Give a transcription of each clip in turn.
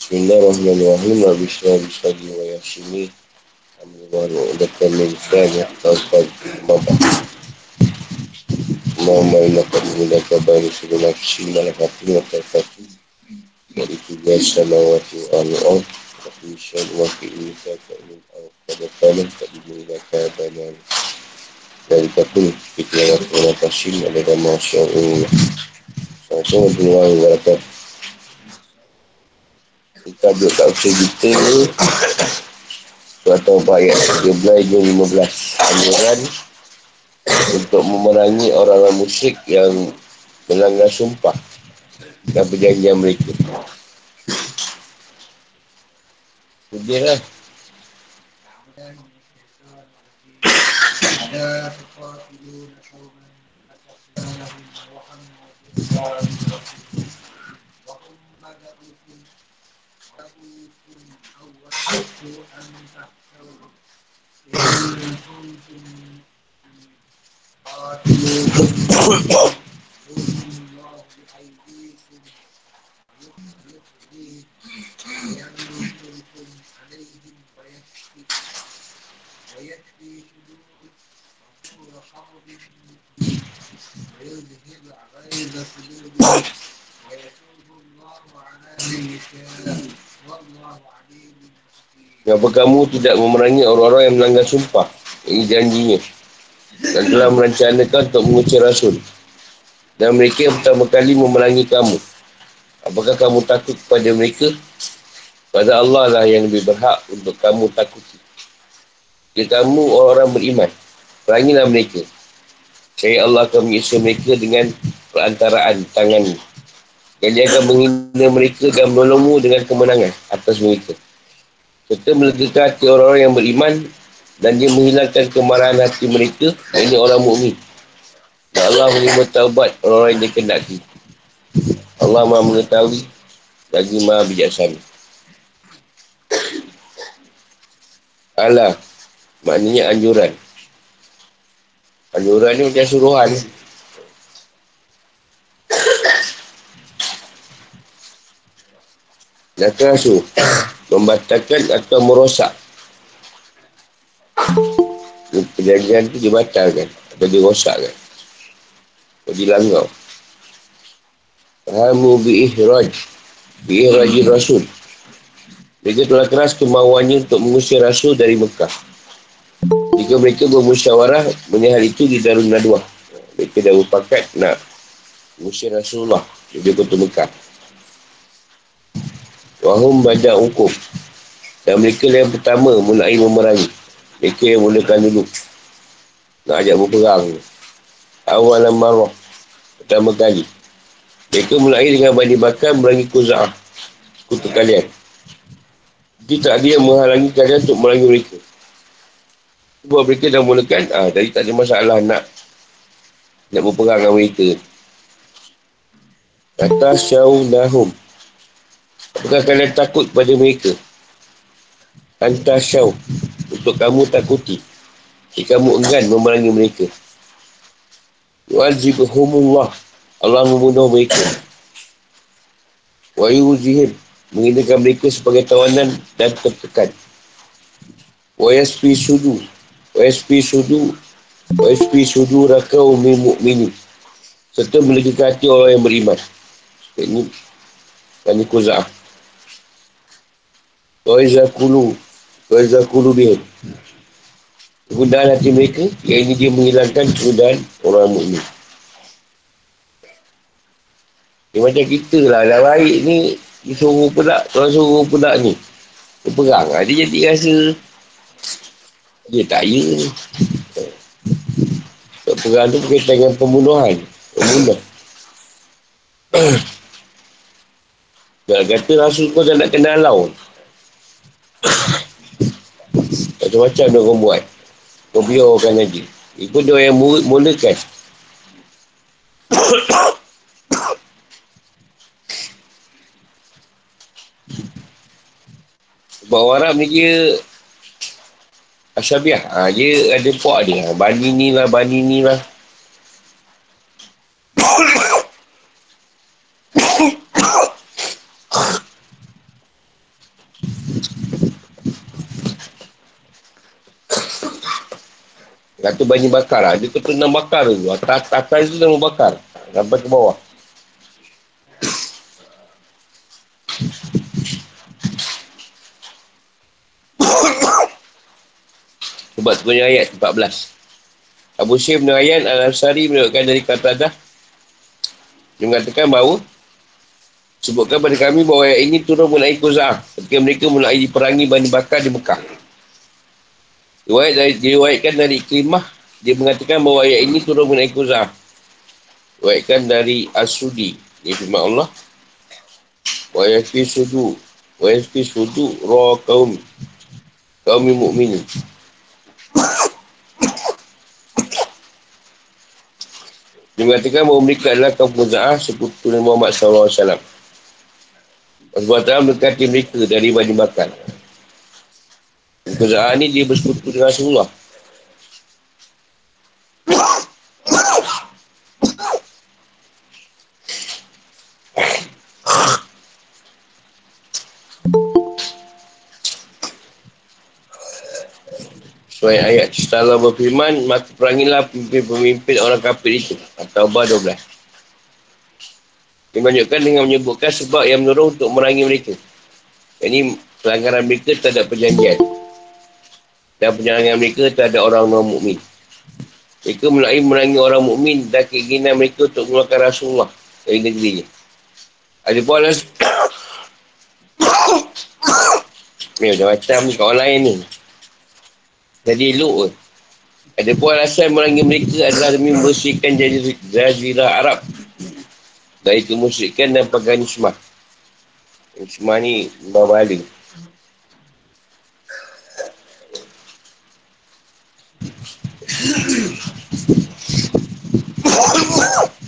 Bismillahirrahmanirrahim. Rabbi syarhi syarhi wa yashimi. Amin wa rukadakan min syarhi taufad mabah. Mama ila kabulaka bayi suruh nafsi malakati wa taufati dari tiga sama Allah tapi waktu ini saya tak pada tanah tak dimulakan banyak dari kapun kita yang waktu Allah pasir ada dalam masyarakat ini. Kita duduk kat usia kita ni surat ayat 13 ke 15 anggaran untuk memerangi orang-orang musyrik yang melanggar sumpah. Dan perjanjian mereka. Kemudian lah. ada Kenapa kamu tidak memerangi orang-orang yang melanggar sumpah? Ini janjinya. Dan telah merencanakan untuk mengusir Rasul. Dan mereka yang pertama kali memerangi kamu. Apakah kamu takut kepada mereka? Pada Allah lah yang lebih berhak untuk kamu takuti. Jika kamu orang-orang beriman, perangilah mereka. Saya Allah akan menyiksa mereka dengan perantaraan tangan Yang dia akan menghina mereka dan menolongmu dengan kemenangan atas mereka. Serta melegakan hati orang-orang yang beriman dan dia menghilangkan kemarahan hati mereka ini orang mukmin. Dan Allah menerima taubat orang-orang yang dikendaki. Allah maha mengetahui lagi maha bijaksana. Allah maknanya anjuran. Anjuran ni macam suruhan. Nakarasu Membatalkan atau merosak. Perjanjian tu dibatalkan Atau dirosakkan. Atau dilanggar. Fahamu bi'ihraj Bi'ihraji Rasul Mereka telah keras kemauannya untuk mengusir Rasul dari Mekah jika mereka bermusyawarah mengenai itu di Darun Nadwah. Mereka dah berpakat nak mengusir Rasulullah di kota Mekah. Wahum badak hukum. Dan mereka yang pertama mulai memerangi. Mereka yang mulakan dulu. Nak ajak berperang. Awal marah. Pertama kali. Mereka mulai dengan Bani Bakar memerangi Kuza'ah. Kutu kalian. Jadi tak ada yang menghalangi kalian untuk memerangi mereka. Buat mereka dah mulakan, ah, jadi tak ada masalah nak nak berperang dengan mereka. Kata syaunahum. Apakah kalian takut pada mereka? Anta syau. Untuk kamu takuti. Jika kamu enggan memerangi mereka. Wajibhumullah. Allah membunuh mereka. Wa yuzihim. Mengindakan mereka sebagai tawanan dan tertekan. Yasfi sudu. OSP sudu. OSP sudu rakau umi mu'mini serta melegakan hati orang yang beriman. Ini. Tani Kuza'ah Waiza kulu bihim. Kegundahan hati mereka Yang ini dia menghilangkan kegundahan orang mukmin. Dia macam kita lah. Dah baik ni Disuruh pula Orang suruh pula ni Dia perang Dia jadi rasa dia tak ya ni. Perang tu berkaitan dengan pembunuhan. Pembunuh. Nak kata rasul kau tak nak kenal laun. Macam-macam dia orang buat. Kau biarkan aja. Itu dia yang mulakan. Orang Arab ni dia Asyabiah. Ha, dia ada puak dia. Bani ni lah, bani ni lah. Kata banyak bakar lah. Dia kata enam bakar tu. Atas, atas tu nama bakar. Sampai ke bawah. Sebab tu punya ayat 14. Abu Syed bin Rayyan Al-Ansari menurutkan dari kata dah. Dia mengatakan bahawa sebutkan pada kami bahawa ayat ini turun mengenai Kuzah ketika mereka mulai diperangi Bani Bakar di Mekah. Riwayat dari, diriwayatkan dari Iklimah, dia mengatakan bahawa ayat ini turun mengenai Kuzah. Riwayatkan dari As-Sudi. Ini firman Allah. Wa yafi sudu. Wa yafi sudu roh kaum. Kaum mu'minin. Dia mengatakan bahawa mereka adalah kaum Muza'ah sekutu Nabi Muhammad SAW. Sebab Allah mendekati mereka dari Bani Bakar. Kezaan ni dia bersekutu dengan Rasulullah. Sesuai ayat setelah berfirman, maka perangilah pemimpin-pemimpin orang kafir itu. Atau bah 12. Dia dengan menyebutkan sebab yang menurut untuk merangi mereka. Ini pelanggaran mereka terhadap perjanjian dan penyerangan mereka terhadap orang non mukmin. Mereka mulai merangi orang mukmin dan keinginan mereka untuk mengeluarkan Rasulullah dari negerinya. Ada pun alas... ni macam-macam ni kawan lain ni. Jadi elok ke. Ada pun alasan merangi mereka adalah demi membersihkan jazirah Arab dari kemusyrikan dan paganisme. Semua ni berbalik.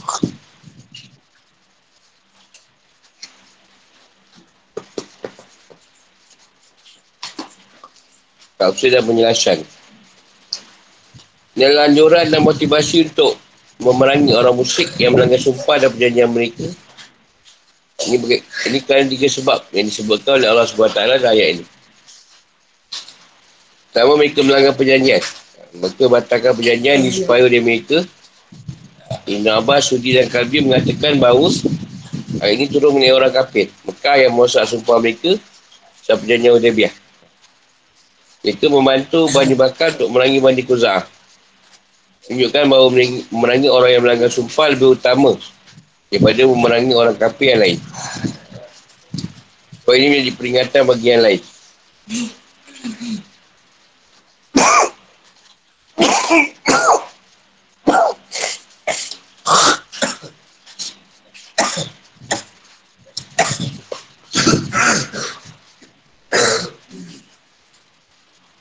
Tafsir dan penjelasan. Ini anjuran dan motivasi untuk memerangi orang musyrik yang melanggar sumpah dan perjanjian mereka. Ini, ini kerana tiga sebab yang disebutkan oleh Allah SWT dalam ayat ini. Pertama, mereka melanggar perjanjian. Mereka batalkan perjanjian ini supaya oleh mereka. Ibn Abbas, Sudi dan Kalbi mengatakan bahawa hari ini turun mengenai orang kafir. Mekah yang merosak sumpah mereka sebab perjanjian Udabiah. Mereka membantu Bani Bakar untuk merangi Bani Kuza'ah. Tunjukkan bahawa merangi orang yang melanggar sumpah lebih utama daripada memerangi orang kafir yang lain. Sebab ini menjadi peringatan bagi yang lain.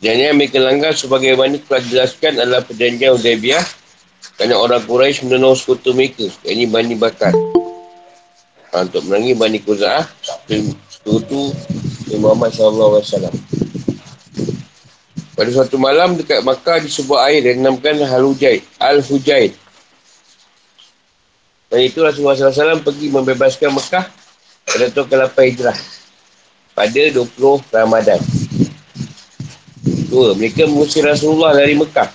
Dan yang mereka langgar sebagaimana telah dijelaskan adalah perjanjian Udaibiyah kerana orang Quraisy menenung sekutu mereka. Ini Bani Bakar. Ha, untuk menerangi Bani Quza'ah sekutu Muhammad SAW. Pada suatu malam dekat Makkah di sebuah air yang dinamakan Al-Hujaid. Al-Hujaid. Dan itu Rasulullah SAW pergi membebaskan Makkah pada tahun ke-8 Hijrah. Pada 20 Ramadan. Dua, mereka mengusir Rasulullah dari Mekah.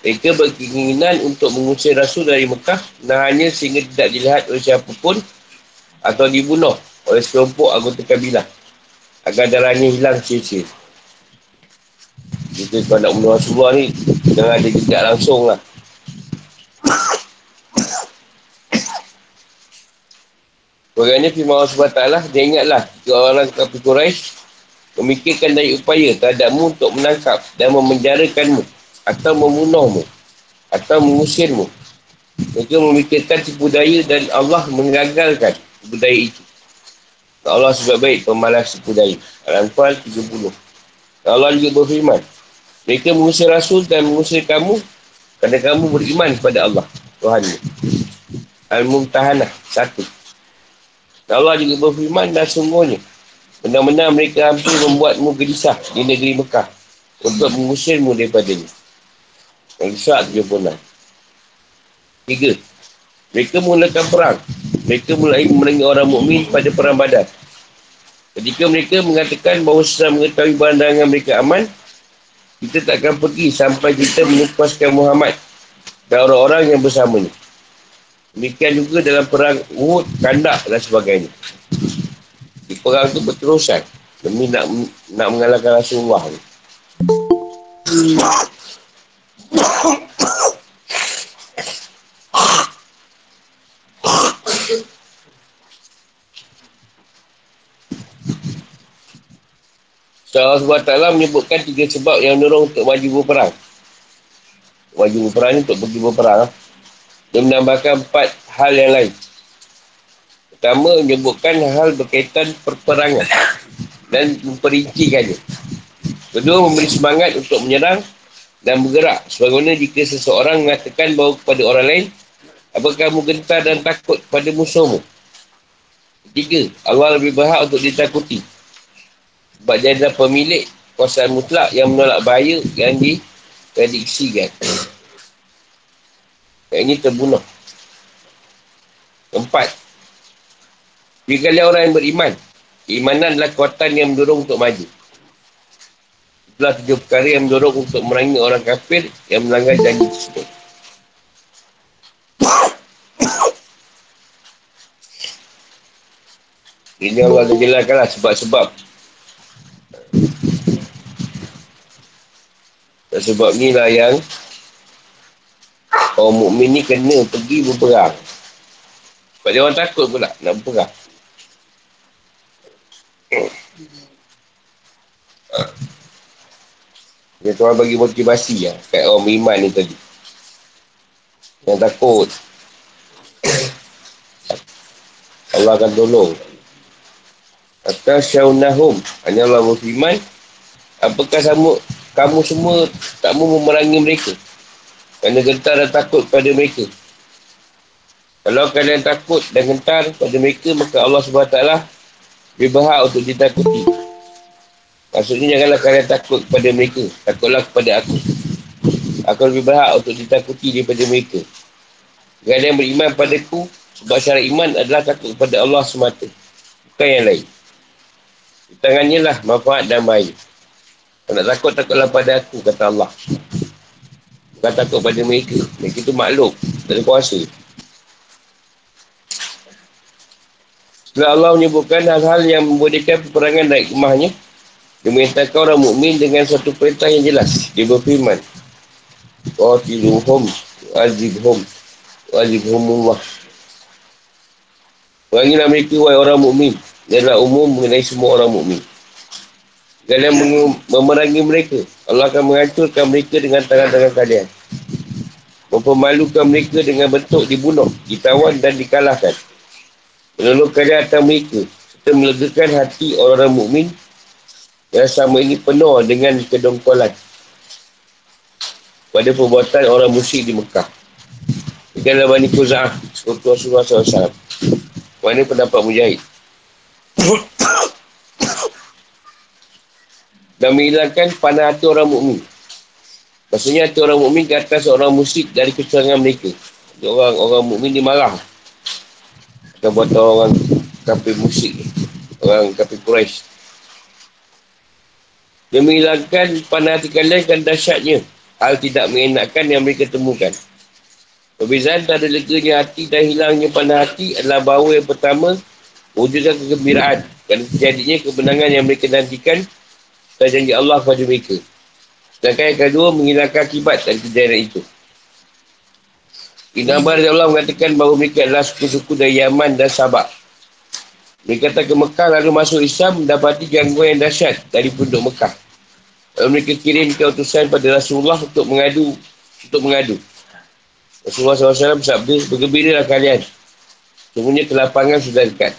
Mereka berkeinginan untuk mengusir Rasul dari Mekah dan hanya sehingga tidak dilihat oleh siapa pun atau dibunuh oleh sekelompok anggota kabilah agar darahnya hilang sia-sia. Jika kau nak bunuh Rasulullah ni, jangan ada jejak langsung lah. Kerana firman Allah SWT, dia ingatlah jika orang kafir Quraisy memikirkan dari upaya terhadapmu untuk menangkap dan memenjarakanmu atau membunuhmu atau mengusirmu. Mereka memikirkan tipu daya dan Allah mengagalkan tipu daya itu. Allah sebab baik pemalas tipu daya. Al-Anfal 30. Allah juga berfirman. Mereka mengusir Rasul dan mengusir kamu kerana kamu beriman kepada Allah. Tuhan. Al-Mumtahanah. Satu. Allah juga berfirman dan sungguhnya Benar-benar mereka hampir membuatmu gelisah di negeri Mekah untuk mengusirmu daripadanya. Al-Isra' 76. Tiga. Mereka mulakan perang. Mereka mulai memerangi orang mukmin pada perang badan. Ketika mereka mengatakan bahawa setelah mengetahui pandangan mereka aman, kita tak akan pergi sampai kita menupaskan Muhammad dan orang-orang yang bersamanya. Demikian juga dalam perang Uhud, Kandak dan sebagainya. Di perang itu berterusan demi nak nak mengalahkan Rasulullah ni. Allah SWT menyebutkan tiga sebab yang mendorong untuk maju berperang. Maju berperang ni untuk pergi berperang. Dia menambahkan empat hal yang lain. Pertama, menyebutkan hal berkaitan perperangan dan memperincikannya. Kedua, memberi semangat untuk menyerang dan bergerak. Sebagaimana jika seseorang mengatakan bahawa kepada orang lain, apakah kamu gentar dan takut pada musuhmu? Ketiga, Allah lebih berhak untuk ditakuti sebab dia adalah pemilik kuasa mutlak yang menolak bahaya yang diprediksikan. Yang ini terbunuh. Empat. Jika kalian orang yang beriman, keimanan adalah kekuatan yang mendorong untuk maju. Itulah tujuh perkara yang mendorong untuk merangi orang kafir yang melanggar janji tersebut. Ini Allah dah jelaskanlah sebab-sebab Dan sebab ni lah yang orang mukmin ni kena pergi berperang. Sebab dia orang takut pula nak berperang. Dia tuan bagi motivasi lah kat orang beriman ni tadi. Yang takut. Allah akan tolong. Atas syaunahum. Hanya Allah berfirman. Apakah sama kamu semua tak mau memerangi mereka? Kerana gentar dan takut pada mereka. Kalau kalian takut dan gentar pada mereka, maka Allah SWT lebih berhak untuk ditakuti. Maksudnya janganlah kalian takut kepada mereka. Takutlah kepada aku. Aku lebih berhak untuk ditakuti daripada mereka. Ada yang beriman padaku, sebab syarat iman adalah takut kepada Allah semata. Bukan yang lain. Di tangannya lah manfaat dan baik. Kalau nak takut, takutlah pada aku, kata Allah. Bukan takut pada mereka. Mereka tu makhluk. Tak ada kuasa. Setelah Allah menyebutkan hal-hal yang membolehkan peperangan dan hikmahnya, dia merintahkan orang mukmin dengan satu perintah yang jelas. Dia berfirman, Qatiluhum, azibhum, azibhumullah. Perangilah mereka, wahai orang mukmin. Dia adalah umum mengenai semua orang mukmin. Kalian memerangi mereka. Allah akan menghancurkan mereka dengan tangan-tangan kalian. Mempermalukan mereka dengan bentuk dibunuh, ditawan dan dikalahkan. Menolong kalian atas mereka. Serta melegakan hati orang-orang mukmin yang sama ini penuh dengan kedongkolan pada perbuatan orang musyrik di Mekah. Ini adalah Bani Kuza'ah, Sekutu Rasulullah SAW. Mana pendapat Mujahid? dan menghilangkan panah hati orang mukmin. Maksudnya hati orang mukmin ke atas orang musyrik dari kecurangan mereka. Orang orang mukmin dimarah. Kita buat orang kafir musyrik. Orang kafir Quraisy. Dia menghilangkan panah hati kalian kan dahsyatnya. Hal tidak mengenakkan yang mereka temukan. Perbezaan tak ada leganya hati dan hilangnya panah hati adalah bahawa yang pertama wujudkan kegembiraan dan terjadinya kebenangan yang mereka nantikan dan janji Allah kepada mereka. Sedangkan yang kedua, menghilangkan akibat dan kejadian itu. Ibn Abbas Allah mengatakan bahawa mereka adalah suku-suku dari Yaman dan Sabah. Mereka datang ke Mekah lalu masuk Islam mendapati gangguan yang dahsyat dari penduduk Mekah. Lalu mereka kirimkan utusan pada Rasulullah untuk mengadu. Untuk mengadu. Rasulullah SAW bersabda, bergembiralah kalian. Semuanya kelapangan sudah dekat.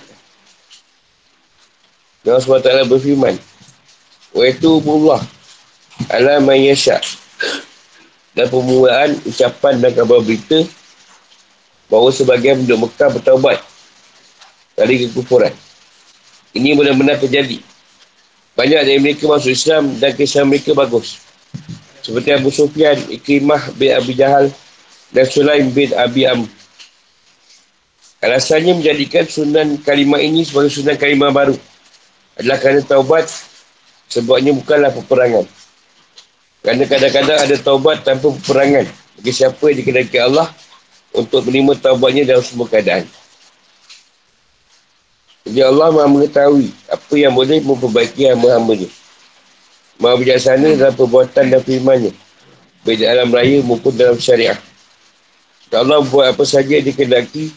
Dan Allah SWT berfirman, Wa itu Allah ala mayyasha. Dan permulaan ucapan dan kabar berita bahawa sebagian penduduk Mekah bertaubat dari kekufuran. Ini benar-benar terjadi Banyak dari mereka masuk Islam dan kisah mereka bagus. Seperti Abu Sufyan, Ikrimah bin Abi Jahal dan Sulaim bin Abi Am. Alasannya menjadikan sunan kalimah ini sebagai sunan kalimah baru adalah kerana taubat sebabnya bukanlah peperangan. Kerana kadang-kadang ada taubat tanpa peperangan. Bagi siapa yang dikenaki Allah untuk menerima taubatnya dalam semua keadaan. Jadi Allah maha mengetahui apa yang boleh memperbaiki hamba-hambanya. Maha bijaksana dalam perbuatan dan firmannya. Baik dalam raya maupun dalam syariah. Allah buat apa saja yang dikenaki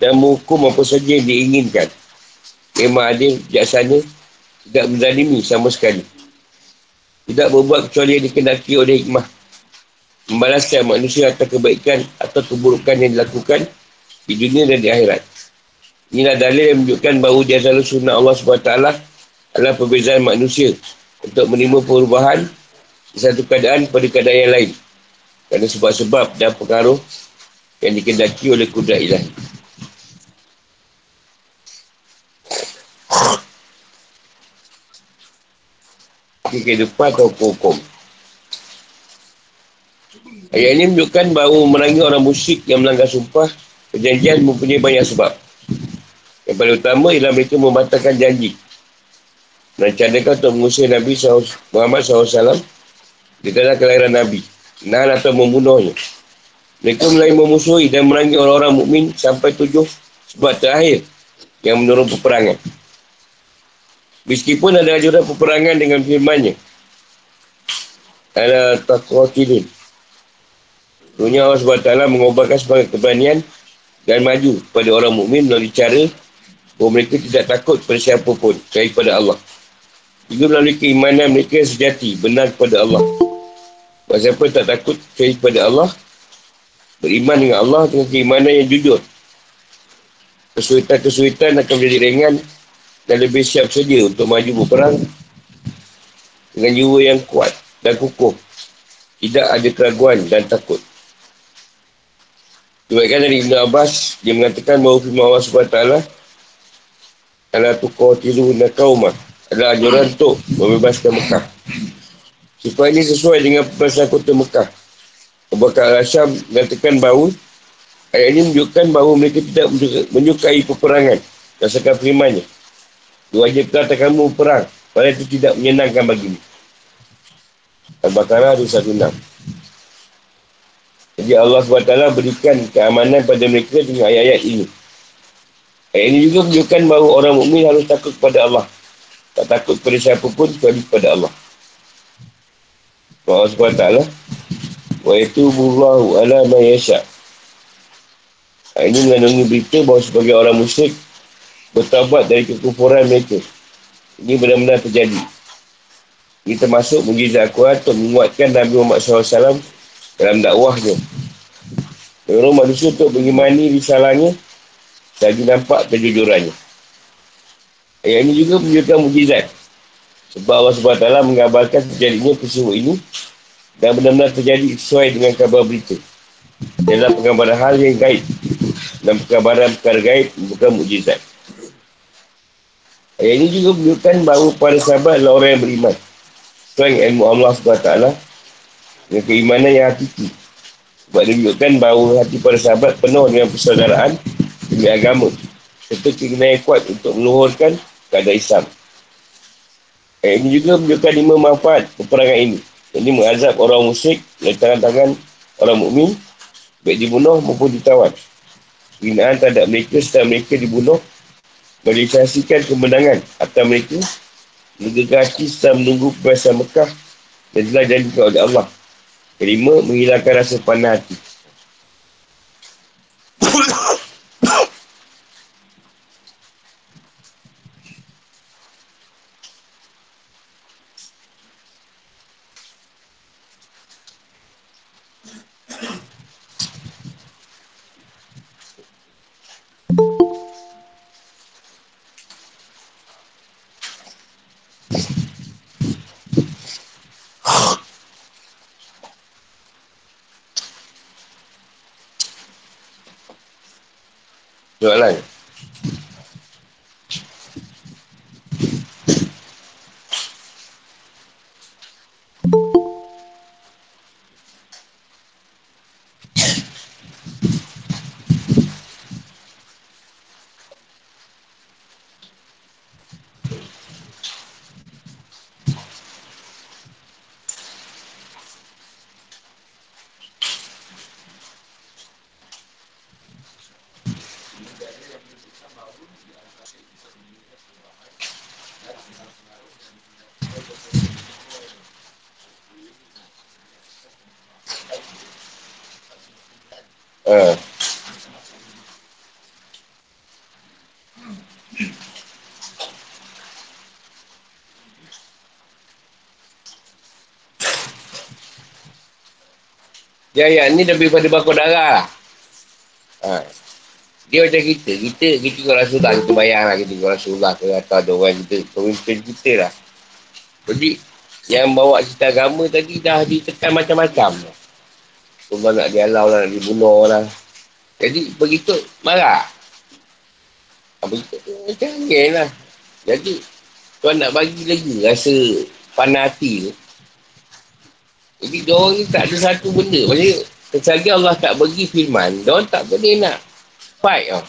dan menghukum apa saja yang diinginkan. Memang adil, bijaksana, tidak menzalimi sama sekali. Tidak berbuat kecuali yang dikenaki oleh hikmah. Membalaskan manusia atas kebaikan atau keburukan yang dilakukan di dunia dan di akhirat. Inilah dalil yang menunjukkan bahawa dia selalu sunnah Allah SWT adalah perbezaan manusia untuk menerima perubahan di satu keadaan pada keadaan yang lain. Kerana sebab-sebab dan pengaruh yang dikendaki oleh kudrat ilahi. kehidupan atau hukum. Ayat ini menunjukkan bahawa memerangi orang musyrik yang melanggar sumpah, perjanjian mempunyai banyak sebab. Yang paling utama ialah mereka membatalkan janji. Merencanakan untuk mengusir Nabi Muhammad SAW di tanah kelahiran Nabi. Nahan atau membunuhnya. Mereka mulai memusuhi dan merangi orang-orang mukmin sampai tujuh sebab terakhir yang menurun peperangan. Meskipun ada ajuran peperangan dengan firmannya. Ada takwa Dunia Allah SWT mengobarkan sebagai keberanian dan maju kepada orang mukmin melalui cara bahawa mereka tidak takut pada siapa pun daripada Allah. Juga melalui keimanan mereka yang sejati, benar kepada Allah. Bahawa siapa tak takut kepada Allah, beriman dengan Allah dengan keimanan yang jujur. Kesulitan-kesulitan akan menjadi ringan dan lebih siap sedia untuk maju berperang dengan jiwa yang kuat dan kukuh. Tidak ada keraguan dan takut. Dibaikan dari Ibn Abbas, dia mengatakan bahawa firman Allah SWT Ala tuqatilu nakaumah adalah anjuran untuk membebaskan Mekah. Sifat ini sesuai dengan perasaan kota Mekah. Abu Bakar Al-Asyam mengatakan bahawa ayat ini menunjukkan bahawa mereka tidak menyukai peperangan berdasarkan firmannya. Diwajibkan atas kamu perang pada itu tidak menyenangkan bagimu. Al-Baqarah 216 Jadi Allah SWT berikan keamanan pada mereka dengan ayat-ayat ini. Ayat ini juga menunjukkan bahawa orang mukmin harus takut kepada Allah. Tak takut kepada siapa pun kecuali kepada Allah. Allah SWT Wa itu bullahu ala ma yasha. Ayat ini mengandungi berita bahawa sebagai orang musyrik bertabat dari kekufuran mereka. Ini benar-benar terjadi. Ini termasuk mujizat Al-Quran untuk menguatkan Nabi Muhammad SAW dalam dakwahnya. Menurut manusia untuk mengimani risalahnya lagi nampak kejujurannya. Ayat ini juga menunjukkan mujizat. Sebab Allah SWT mengabarkan terjadinya peristiwa ini dan benar-benar terjadi sesuai dengan kabar berita. Dalam penggambaran hal yang gaib dan penggambaran perkara gaib bukan mujizat. Ayat ini juga menunjukkan bahawa para sahabat adalah orang yang beriman. Sesuai ilmu Allah SWT dengan keimanan yang hakiki. Sebab dia menunjukkan bahawa hati para sahabat penuh dengan persaudaraan demi agama. Serta keinginan yang kuat untuk meluhurkan keadaan Islam. Eh, ini juga menunjukkan lima manfaat peperangan ini. Ini mengazab orang musyrik dari tangan-tangan orang mukmin baik dibunuh maupun ditawan. Hinaan terhadap mereka setelah mereka dibunuh merealisasikan kemenangan atas mereka menegakkan hati setelah menunggu perasaan Mekah dan telah janjikan oleh Allah. Kelima, menghilangkan rasa panah hati. Soalan. Dia ayat ni lebih pada bakar darah lah. Ha. Dia macam kita. Kita, kita ikut Rasulullah. Kita bayang lah kita ikut Rasulullah ke atau ada orang kita. Pemimpin kita lah. Jadi, yang bawa kita agama tadi dah ditekan macam-macam. Allah nak dialau lah, nak dibunuh lah. Jadi, begitu marah. Begitu, macam angin lah. Jadi, tuan nak bagi lagi rasa panah hati tu. Jadi, dia orang ni tak ada satu benda. Maksudnya, keselagi Allah tak bagi firman, dia orang tak boleh nak fight tau.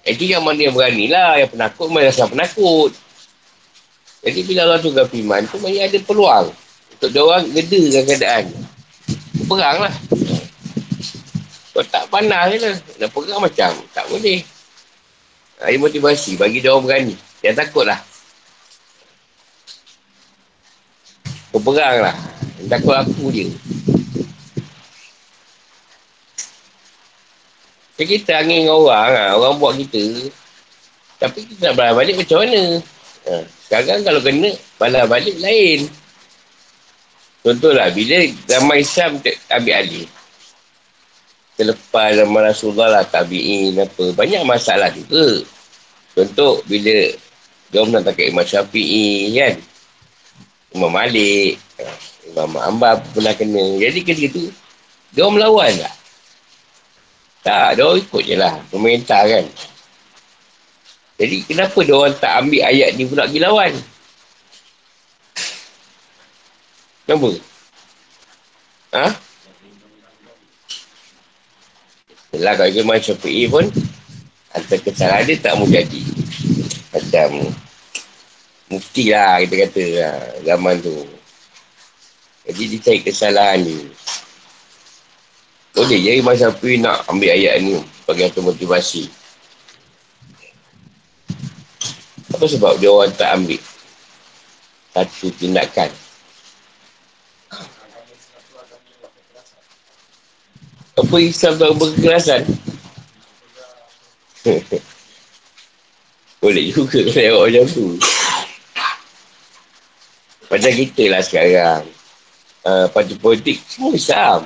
Itu yang mana yang berani lah. Yang penakut, mana rasa penakut. Jadi bila Allah tukar firman tu, banyak ada peluang. Untuk dia orang gedakan keadaan. Perang lah. Kalau tak panas je lah. Nak perang macam, tak boleh. Ini motivasi bagi dia orang berani. Yang takut lah. Berperang lah. Yang takut aku je. Macam kita angin dengan orang lah. Orang buat kita. Tapi kita nak balik macam mana? Ha. Sekarang kalau kena, balas balik lain. Contohlah, bila ramai Islam ambil alih. Selepas zaman Rasulullah lah, tabi'in apa. Banyak masalah juga. Contoh, bila dia nak tak Imam Syafi'i kan. Imam Malik. Imam Ambar pernah kena. Jadi ketika tu, dia melawan tak? Tak, dia ikut je lah. Pemerintah kan. Jadi kenapa dia orang tak ambil ayat ni pula pergi lawan? Kenapa? Ha? Yelah kalau Imam Syafi'i pun Antara kesalahan dia tak mau jadi Macam Mufti lah kita kata lah, Zaman tu Jadi dia cari kesalahan ni Boleh je Imam Syafi'i nak ambil ayat ni Sebagai motivasi Apa sebab dia orang tak ambil satu tindakan? Apa Islam tak berkekerasan? Boleh juga tengok macam tu. Macam kita lah sekarang. Uh, parti politik semua Islam.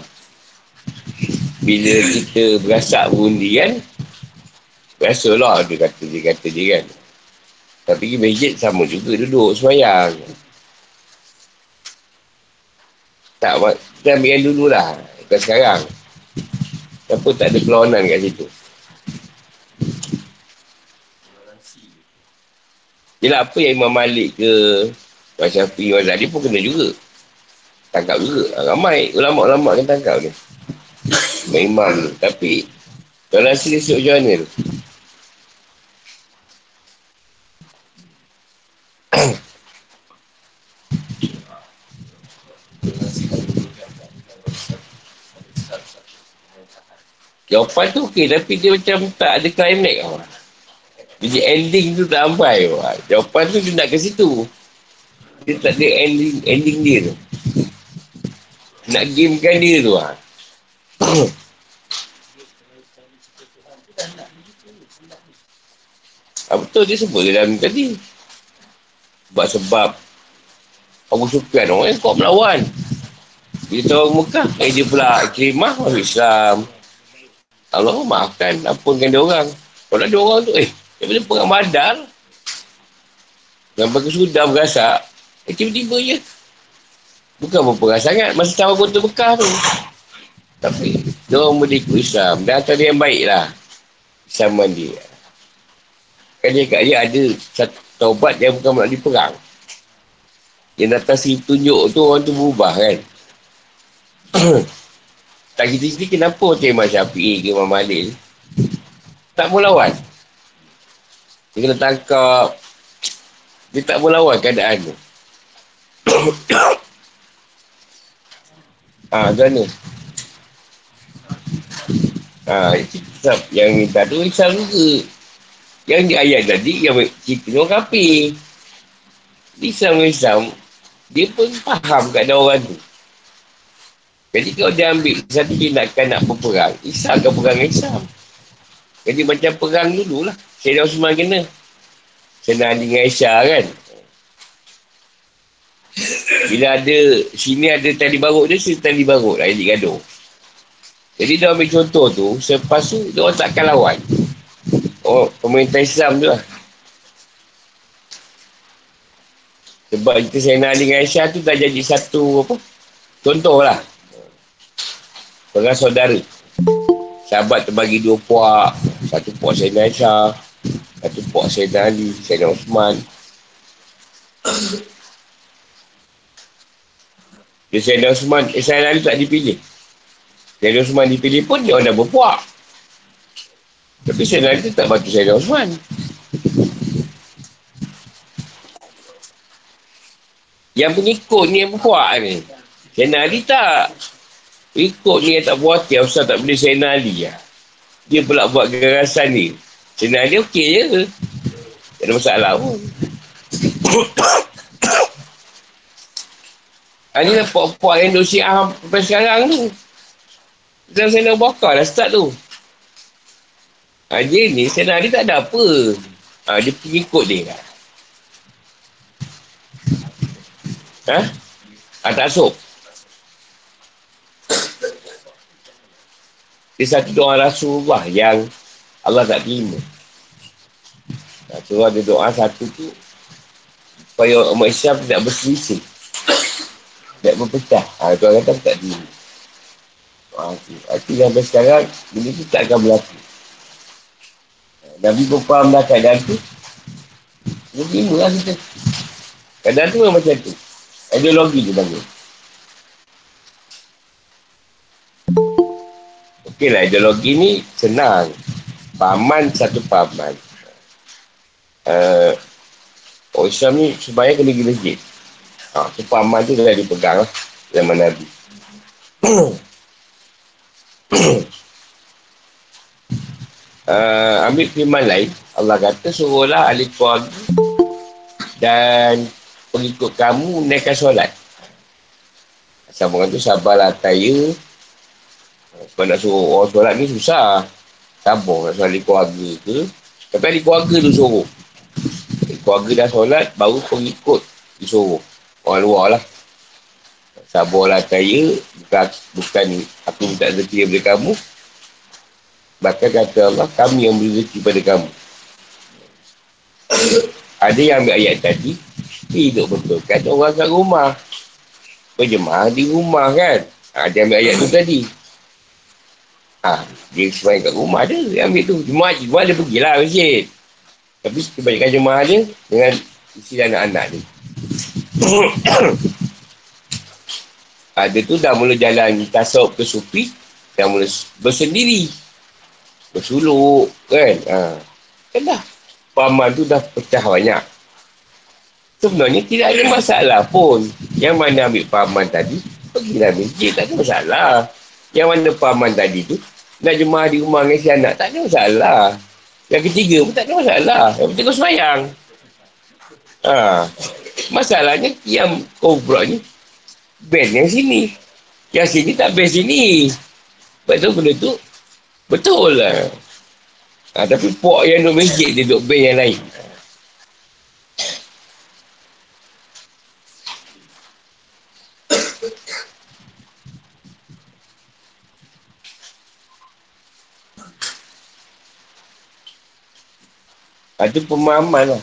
Bila kita berasak berundi kan, biasalah dia kata, dia kata dia kan. Tapi pergi masjid sama juga duduk semayang. Tak, kita ambil yang dulu lah. Bukan sekarang. Kenapa tak ada perlawanan kat situ? Yelah apa yang Imam Malik ke Imam Syafi'i, Imam Zadi pun kena juga. Tangkap juga. Ramai ulama-ulama kan tangkap ni. Imam ni. Tapi toleransi dia macam mana tu? Jawapan tu okey tapi dia macam tak ada climax tau. Jadi ending tu tak sampai. Jawapan tu dia nak ke situ. Dia tak ada ending, ending dia tu. Nak gamekan dia tu lah. ah, betul dia sebut dalam tadi. Sebab sebab Abu Sufyan orang yang kuat melawan. Dia tahu Mekah. Eh dia pula kirimah masuk Islam. Allah maafkan, ampunkan dia orang. Kalau ada orang tu, eh, daripada perang badar, yang sudah berasak, eh, tiba-tiba je. Bukan berperang sangat, masa tahu kota Bekah tu. Tapi, dia orang boleh ikut Islam. Dan antara yang baik lah. Islaman dia. Kan dia kat dia ada satu taubat yang bukan melalui perang. Yang datang si tunjuk tu, orang tu berubah kan. Tak kita sendiri kenapa macam Imam Syafi'i ke Imam Malik Tak mau lawan. Dia kena tangkap. Dia tak mau lawan keadaan tu. ha, macam? Ha, itu yang minta tu Islam juga. Yang di ayat tadi, yang cerita orang kafir. Islam Islam, dia pun faham keadaan orang tu. Jadi kalau dia ambil satu tindakan nak berperang, Islam akan perang Islam. Jadi macam perang dulu lah. Sayyidina Osman kena. Senang dengan Aisyah kan. Bila ada, sini ada tali baruk dia, sini tali baruk lah, elit gaduh. Jadi dia ambil contoh tu, selepas tu, dia orang takkan lawan. Oh, pemerintah Islam tu lah. Sebab kita Sayyidina Ali dengan Aisyah tu dah jadi satu, apa, contoh lah. Perang saudara. Sahabat terbagi dua puak. Satu puak Sayyidina Aisyah. Satu puak Sayyidina Ali, Sayyidina Osman. Dia Sayyidina Osman, eh Sayyidina Ali tak dipilih. Sayyidina Osman dipilih pun dia orang dah berpuak. Tapi Sayyidina Ali tak bantu Sayyidina Osman. Yang pengikut ni yang berpuak ni. Sayyidina Ali tak. Ikut ni yang tak buat hati, Ustaz tak boleh Sayyidina Ali lah. Dia pula buat gagasan ni. Sayyidina Ali okey je. Tak ada masalah pun. Ha, ni lah puak-puak yang duk syiah sampai sekarang tu. Dan saya nak bakar dah start tu. Ha, dia ni, nak dia tak ada apa. Ha, dia pengikut dia. Ha? Ha, tak asuk. Dia satu doa Rasulullah yang Allah tak terima. Rasulullah ada doa satu tu supaya umat Islam tidak berselisih. Tidak berpecah. Ha, tu orang kata tak terima. Ha, Hati sampai sekarang, benda tu tak akan berlaku. Nabi pun faham dah keadaan tu. Dia terima lah kita. Keadaan tu memang macam tu. Ideologi tu bagi. Okey lah, ideologi ni senang. Pahaman satu pahaman. Uh, oh Islam ni sebenarnya kena gila sikit. Ha, tu pahaman tu dah dipegang lah. Zaman Nabi. uh, ambil firman lain. Allah kata suruhlah ahli keluarga dan pengikut kamu naikkan solat. Orang tu sabarlah taya sebab nak suruh orang solat ni susah. Sabar nak solat di keluarga ke. Tapi di keluarga tu suruh. Di keluarga dah solat, baru pengikut disuruh. Orang luar lah. Sabarlah kaya. Bukan, bukan aku minta rezeki daripada kamu. Bahkan kata Allah, kami yang beri rezeki pada kamu. Ada yang ambil ayat tadi, hidup betul. Kata orang kat rumah. Berjemaah di rumah kan. Ada ambil ayat tu tadi. Ha, dia sembahyang kat rumah dia, dia ambil tu. Jemaah, jemaah dia pergilah masjid. Tapi kebanyakan jemaah dia dengan isi anak-anak dia. ha, dia tu dah mula jalan tasawuf ke sufi, dah mula bersendiri. Bersuluk, kan? Ha. Kan dah. Pahaman tu dah pecah banyak. Sebenarnya tidak ada masalah pun. Yang mana ambil pahaman tadi, pergilah masjid, tak ada masalah. Yang mana pahaman tadi tu, nak jemaah di rumah dengan si anak, tak ada masalah. Yang ketiga pun tak ada masalah. Yang penting kau semayang. Ha. Masalahnya, yang buat ni, band yang sini. Yang sini tak band sini. Sebab tu benda tu, betul lah. Ha, tapi puak yang duduk masjid, dia duduk band yang lain. Itu pemahaman lah.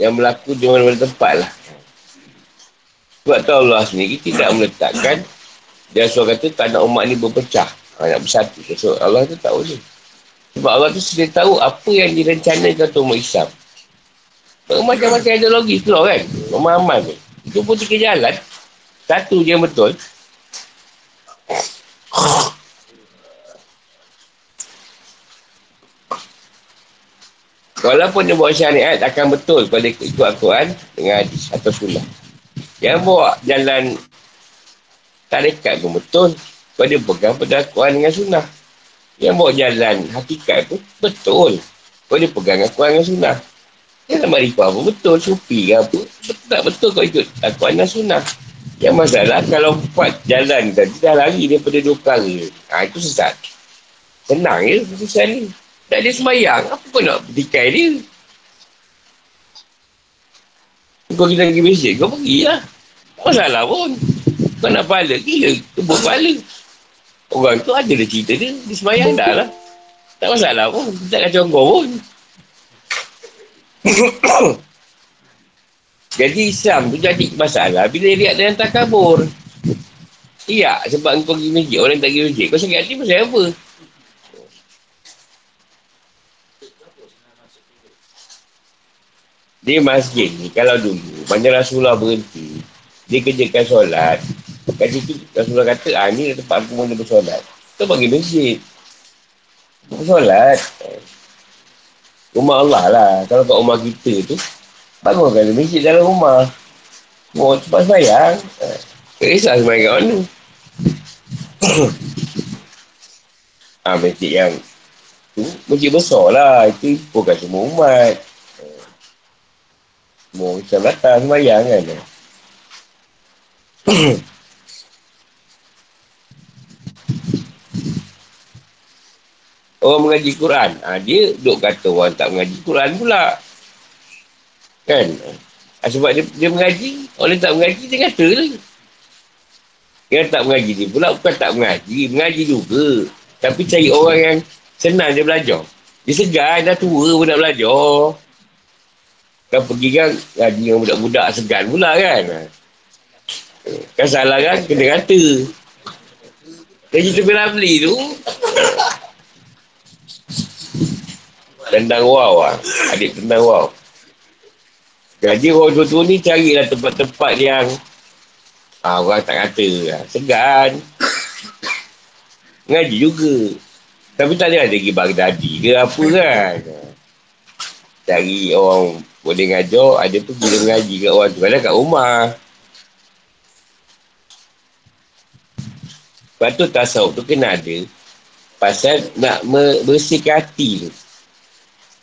Yang berlaku di mana-mana tempat lah. Sebab tu Allah sendiri tidak meletakkan dia suruh kata tak nak umat ni berpecah. Ha, nak bersatu. So, Allah tu tak boleh. Sebab Allah tu sudah tahu apa yang direncanakan untuk umat Islam. Macam-macam ideologi tu kan. Pemahaman ni. Itu pun tiga jalan. Satu je betul. Walaupun dia buat syariat akan betul kalau dia ikut Al-Quran dengan hadis atau sunnah. Yang buat jalan tarikat pun betul kalau dia pegang pada Al-Quran dengan sunnah. Yang buat jalan hakikat pun betul kalau dia pegang Al-Quran dengan sunnah. Yang nama Rifah pun betul, supi ke apa. Betul tak betul kalau ikut Al-Quran dengan sunnah. Yang masalah kalau empat jalan tadi dah lari daripada dua perkara. Ha, itu sesat. Senang je sesat ni. Tak ada semayang. Apa kau nak petikai dia? Kau kita pergi mesej, kau pergi lah. Tak masalah pun. Kau nak pahala, gila. Kebut pahala. Orang tu ada dah cerita dia. Dia semayang dah lah. Tak masalah pun. Tak kacau kau pun. jadi Islam tu jadi masalah bila lihat dengan takabur. Iya, sebab kau pergi masjid, orang tak pergi masjid. Kau sakit hati pasal apa? Di masjid ni, kalau dulu, mana Rasulullah berhenti, dia kerjakan solat. Kat situ, Rasulullah kata, ah, ni tempat aku mula bersolat. Kau pergi masjid. Bersolat. Rumah Allah lah. Kalau kat rumah kita tu, bangunkan masjid dalam rumah. Mau cepat sayang. Tak kisah semayang kat mana. ah, masjid yang tu, masjid besar lah. Itu bukan semua umat. Semua Islam datang semayang kan. orang mengaji Quran. Ha, dia duk kata orang tak mengaji Quran pula. Kan? Ha, sebab dia, dia mengaji, orang tak mengaji, dia kata lah. Yang tak mengaji dia pula bukan tak mengaji. Mengaji juga. Tapi cari orang yang senang dia belajar. Dia segan, dah tua pun nak belajar. Kan pergi kan ngaji dengan budak-budak segan pula kan. Kan salah kan kena kata. Jadi tu beli tu. Tendang wow lah. Adik tendang wow. Jadi orang tua-tua ni carilah tempat-tempat yang ha, orang tak kata. Ha, segan. Ngaji juga. Tapi tak ada lagi Baghdadi ke apa kan. Cari orang boleh ngajar, ada pun bila mengaji kat orang tu. Kadang kat rumah. Lepas tu tasawuf tu kena ada. Pasal nak bersihkan hati tu.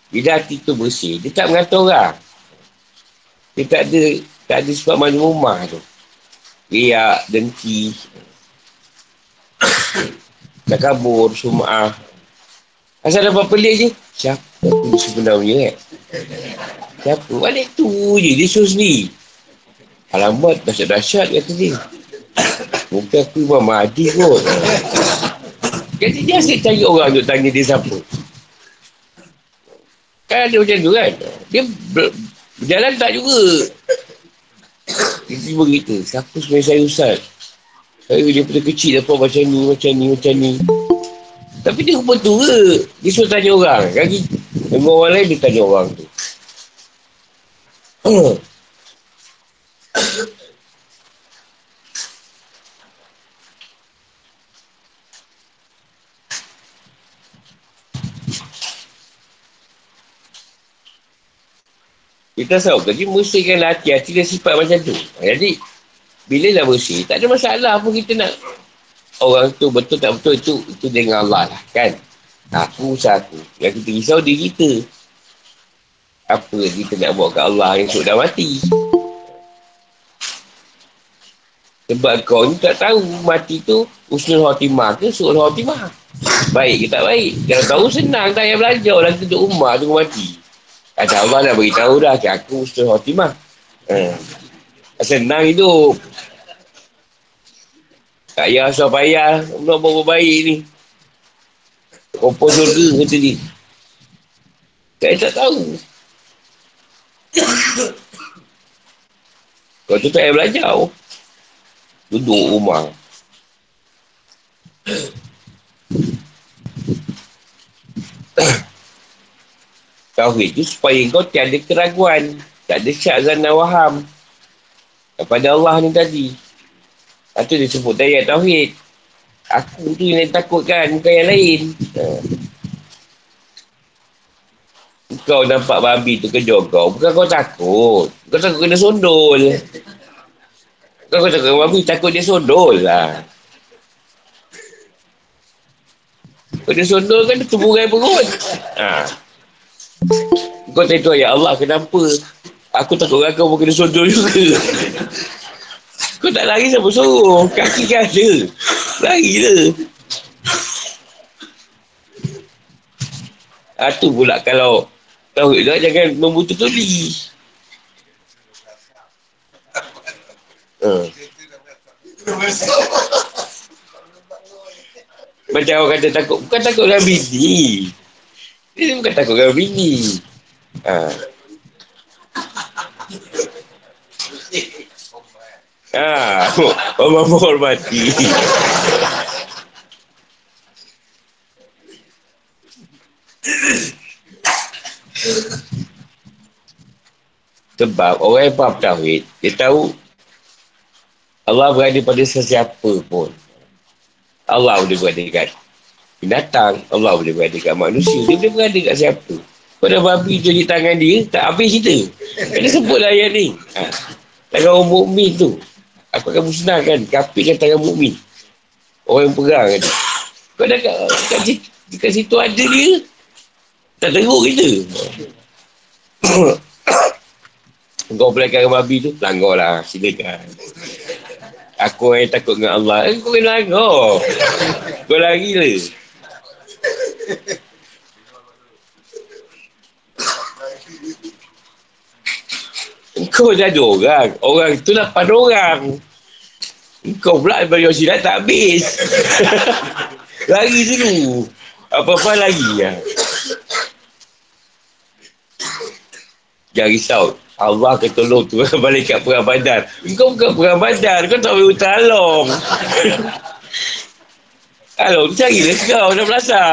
Bila hati tu bersih, dia tak mengata orang. Dia tak ada, tak ada sebab mana rumah tu. Riak, dengki. tak kabur, sum'ah. Asal dapat pelik je. Siapa tu sebenarnya eh? Siapa? Balik tu je. Dia suruh sendiri. Alamat dahsyat-dahsyat kata dia. Mungkin aku Imam Mahdi kot. Jadi dia asyik cari orang untuk tanya dia siapa. Kan ada macam tu kan. Dia ber- berjalan tak juga. Dia tiba kita. Siapa sebenarnya saya Ustaz? Saya dia pada kecil dapat macam ni, macam ni, macam ni. Tapi dia rupa tu ke? Dia suruh tanya orang. Kaki. Dengan orang lain dia tanya orang tu. Kita tahu tadi bersihkan hati-hati dan sifat macam tu. Jadi, bila dah bersih, tak ada masalah pun kita nak orang tu betul tak betul itu itu dengan Allah lah kan. Aku usaha aku. Yang kita risau diri kita apa kita nak buat kat Allah yang sudah mati. Sebab kau ni tak tahu mati tu usnul khotimah ke suul khotimah. Baik ke tak baik. Kalau tahu senang tak payah belajar orang duduk rumah tu mati. Kata Allah dah beritahu dah ke aku usnul khotimah. Hmm. Senang hidup. Tak payah asal payah nak buat baik ni. Kompos surga kata dia. Saya tak tahu. Kau tu tak payah belajar oh. Duduk rumah. Tauhid tu supaya kau tiada keraguan. Tak ada syak zana waham. Kepada Allah ni tadi. Itu dia sebut daya Tauhid. Aku tu yang takutkan, bukan yang lain. Kau nampak babi tu kejar kau. Bukan kau takut. Kau takut kena sondol. Kau, takut babi, takut dia sondol lah. Kau dia sondol kan, dia tuburai perut. Ha. Kau tanya tu, ya Allah, kenapa? Aku takut kau kena sondol juga. kau tak lari siapa suruh? Kaki kan ada. Lari je. Ha, tu pula kalau tahu dah jangan membutuh tuli. Hmm. Macam orang kata takut. Bukan takut dengan bini. Dia bukan takut dengan bini. Ha. Ha. Orang menghormati. Sebab orang yang faham tauhid, dia tahu Allah berada pada sesiapa pun. Allah boleh berada dekat binatang. Allah boleh berada dekat manusia. Dia boleh berada dekat siapa. Pada babi tu di tangan dia, tak habis cerita. Kena sebutlah ayat ni. Ha. Tangan orang mu'min tu. Aku akan musnahkan. Kapitkan tangan mu'min. Orang yang perang kan. Kau dah kat, kat, kat situ ada dia. Tak teruk kita. Kau pelakar babi tu, langgar lah. Silakan. Aku yang takut dengan Allah. Eh, kau kena langgar. Kau lari lah. Kau dah ada orang. Orang tu lapan orang. Kau pula bagi silat tak habis. lari dulu. Apa-apa lagi ya. Jangan risau. Allah akan tolong tu balik kat perang badar. Kau bukan perang badar. Kau tak boleh utalong. Kalau cari lah kau. Dah belasah.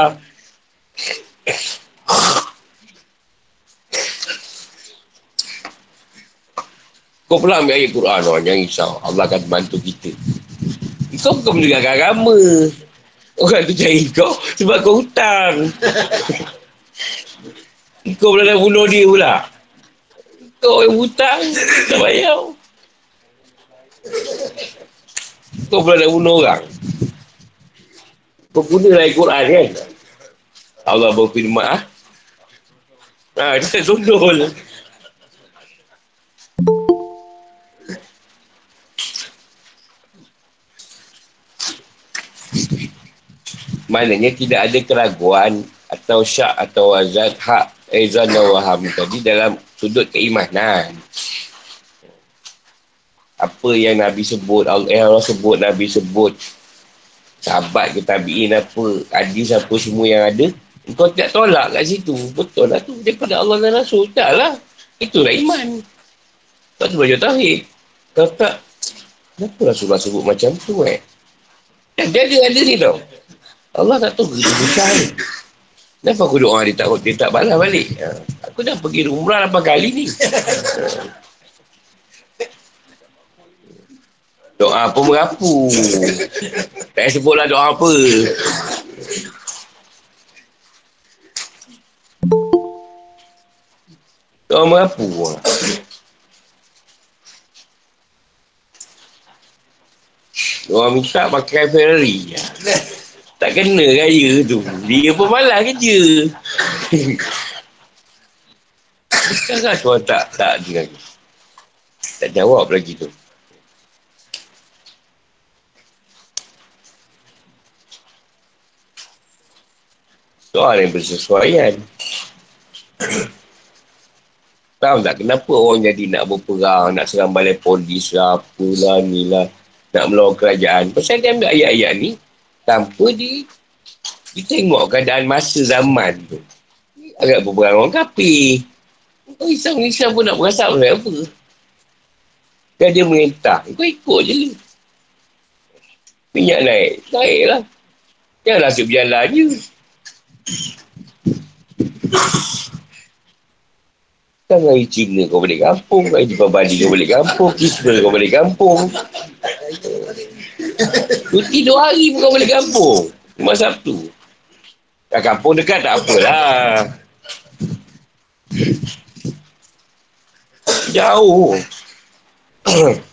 Kau pula ambil ayat Quran orang. Jangan risau. Allah akan bantu kita. Kau bukan mendengarkan agama. Orang tu cari kau sebab kau hutang. kau pula dah bunuh dia pula. Kau yang hutang. Tak bayar. Kau pula dah bunuh orang. Kau guna ayat Quran kan? Allah berfirman. Ha? Ha, dia tak tundul. Maknanya tidak ada keraguan atau syak atau azad hak Aizan dan Waham tadi dalam sudut keimanan. Apa yang Nabi sebut, Allah, Allah sebut, Nabi sebut, sahabat ke tabi'in apa, hadis apa semua yang ada, kau tidak tolak kat situ. Betul lah tu. Daripada Allah dan Rasul. Tak lah. Itulah iman. Tak tu belajar tauhid. Kalau tak, kenapa Rasulullah sebut macam tu eh? Dia ada, ada ni tau. Allah tak tahu kita ni. Kenapa aku doa dia tak, dia tak balas balik? Ha. Aku dah pergi umrah 8 kali ni. doa apa merapu. tak payah sebutlah doa apa. Doa merapu. Doa minta pakai Ferrari. Tak kena raya tu. Dia pun malas kerja. Sekarang tu tak tak dengar. Tak jawab lagi tu. Soal yang bersesuaian. Tahu tak kenapa orang jadi nak berperang, nak serang balai polis lah, apalah ni lah. Nak melawan kerajaan. Pasal dia ambil ayat-ayat ni, tanpa di kita keadaan masa zaman tu. Agak beberapa orang kapi kau risau-risau pun nak berasa apa apa? Dan dia merintah kau ikut je lah. Minyak naik naik lah. Jangan nasib berjalan je. Kan hari Cina kau balik kampung hari Jepang Bali kau balik kampung Kisma kau balik kampung Cuti dua hari kau balik kampung. Cuma Sabtu. Kat kampung dekat tak apalah. Jauh.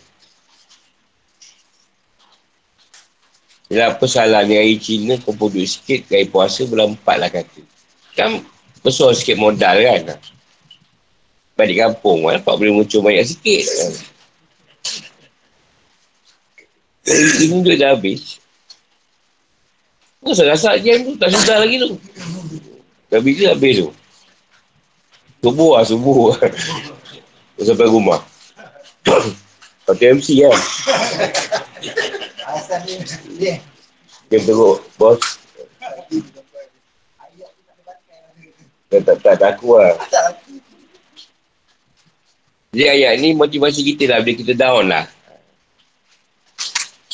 Ya apa salah ni hari Cina kau pun duit sikit Hari puasa bulan empat lah kata Kan besar sikit modal kan Balik kampung Dapat boleh muncul banyak sikit Ini duit dah habis. Rasa-rasa jam tu tak sedar lagi tu. Dah bila habis tu. Subuh lah, subuh lah. Sampai rumah. Pakai MC kan. Dia teruk, bos. Tak, tak, tak, tak aku lah. Jadi ayat ni motivasi kita lah bila kita down lah.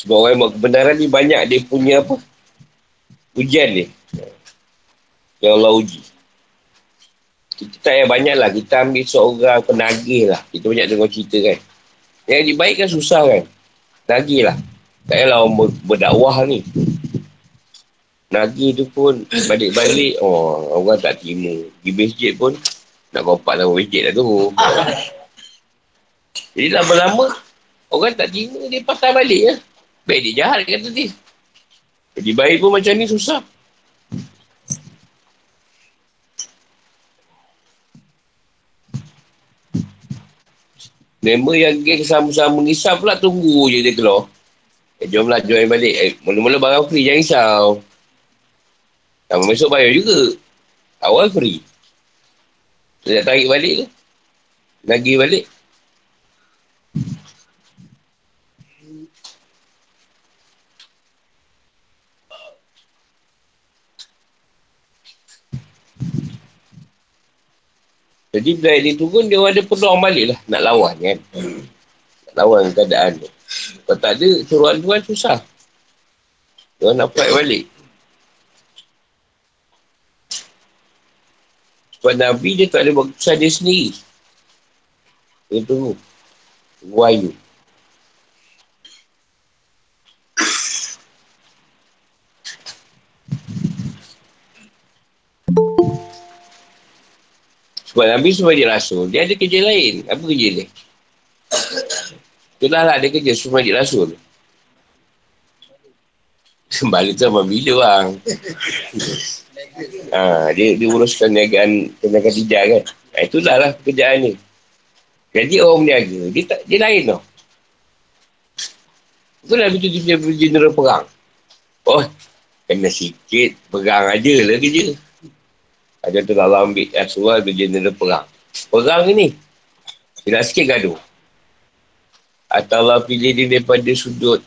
Sebab orang yang buat kebenaran ni banyak dia punya apa? Ujian dia. Yang Allah uji. Kita tak payah banyak lah. Kita ambil seorang penagih lah. Kita banyak dengar cerita kan. Yang dibaik kan susah kan. Nagih lah. Tak payahlah orang berdakwah ni. Nagih tu pun balik-balik, oh orang tak terima. Di masjid pun nak kopak dalam masjid lah tu. Jadi lama-lama orang tak terima dia patah balik ya. Baik dia jahat kata dia. Jadi baik pun macam ni susah. Member yang geng sama-sama mengisap pula tunggu je dia keluar. Eh, jomlah join balik. Eh, mula-mula barang free, jangan risau. Sama besok bayar juga. Awal free. Saya tarik balik ke? Lagi balik. Jadi bila dia turun, dia ada peluang balik lah. Nak lawan kan. Nak lawan keadaan tu. Kalau tak ada, suruhan tu kan susah. Dia nak fight balik. Sebab Nabi dia tak ada buat keputusan dia sendiri. Dia tunggu. Wahyu. Sebab Nabi sebagai rasul, dia ada kerja lain. Apa kerja dia? Itulah lah dia kerja sebagai rasul. Kembali tu sama bila bang. ha, dia, dia uruskan niagaan tenaga tijak kan. Ha, itulah lah pekerjaan ni. Jadi orang berniaga, dia, tak, dia lain tau. Itu Nabi tu dia general perang. Oh, kena sikit, perang aja lah kerja. Ada Allah ambil Rasulullah tu general perang. Perang ni, dia nak sikit gaduh. Atau Allah pilih dia daripada sudut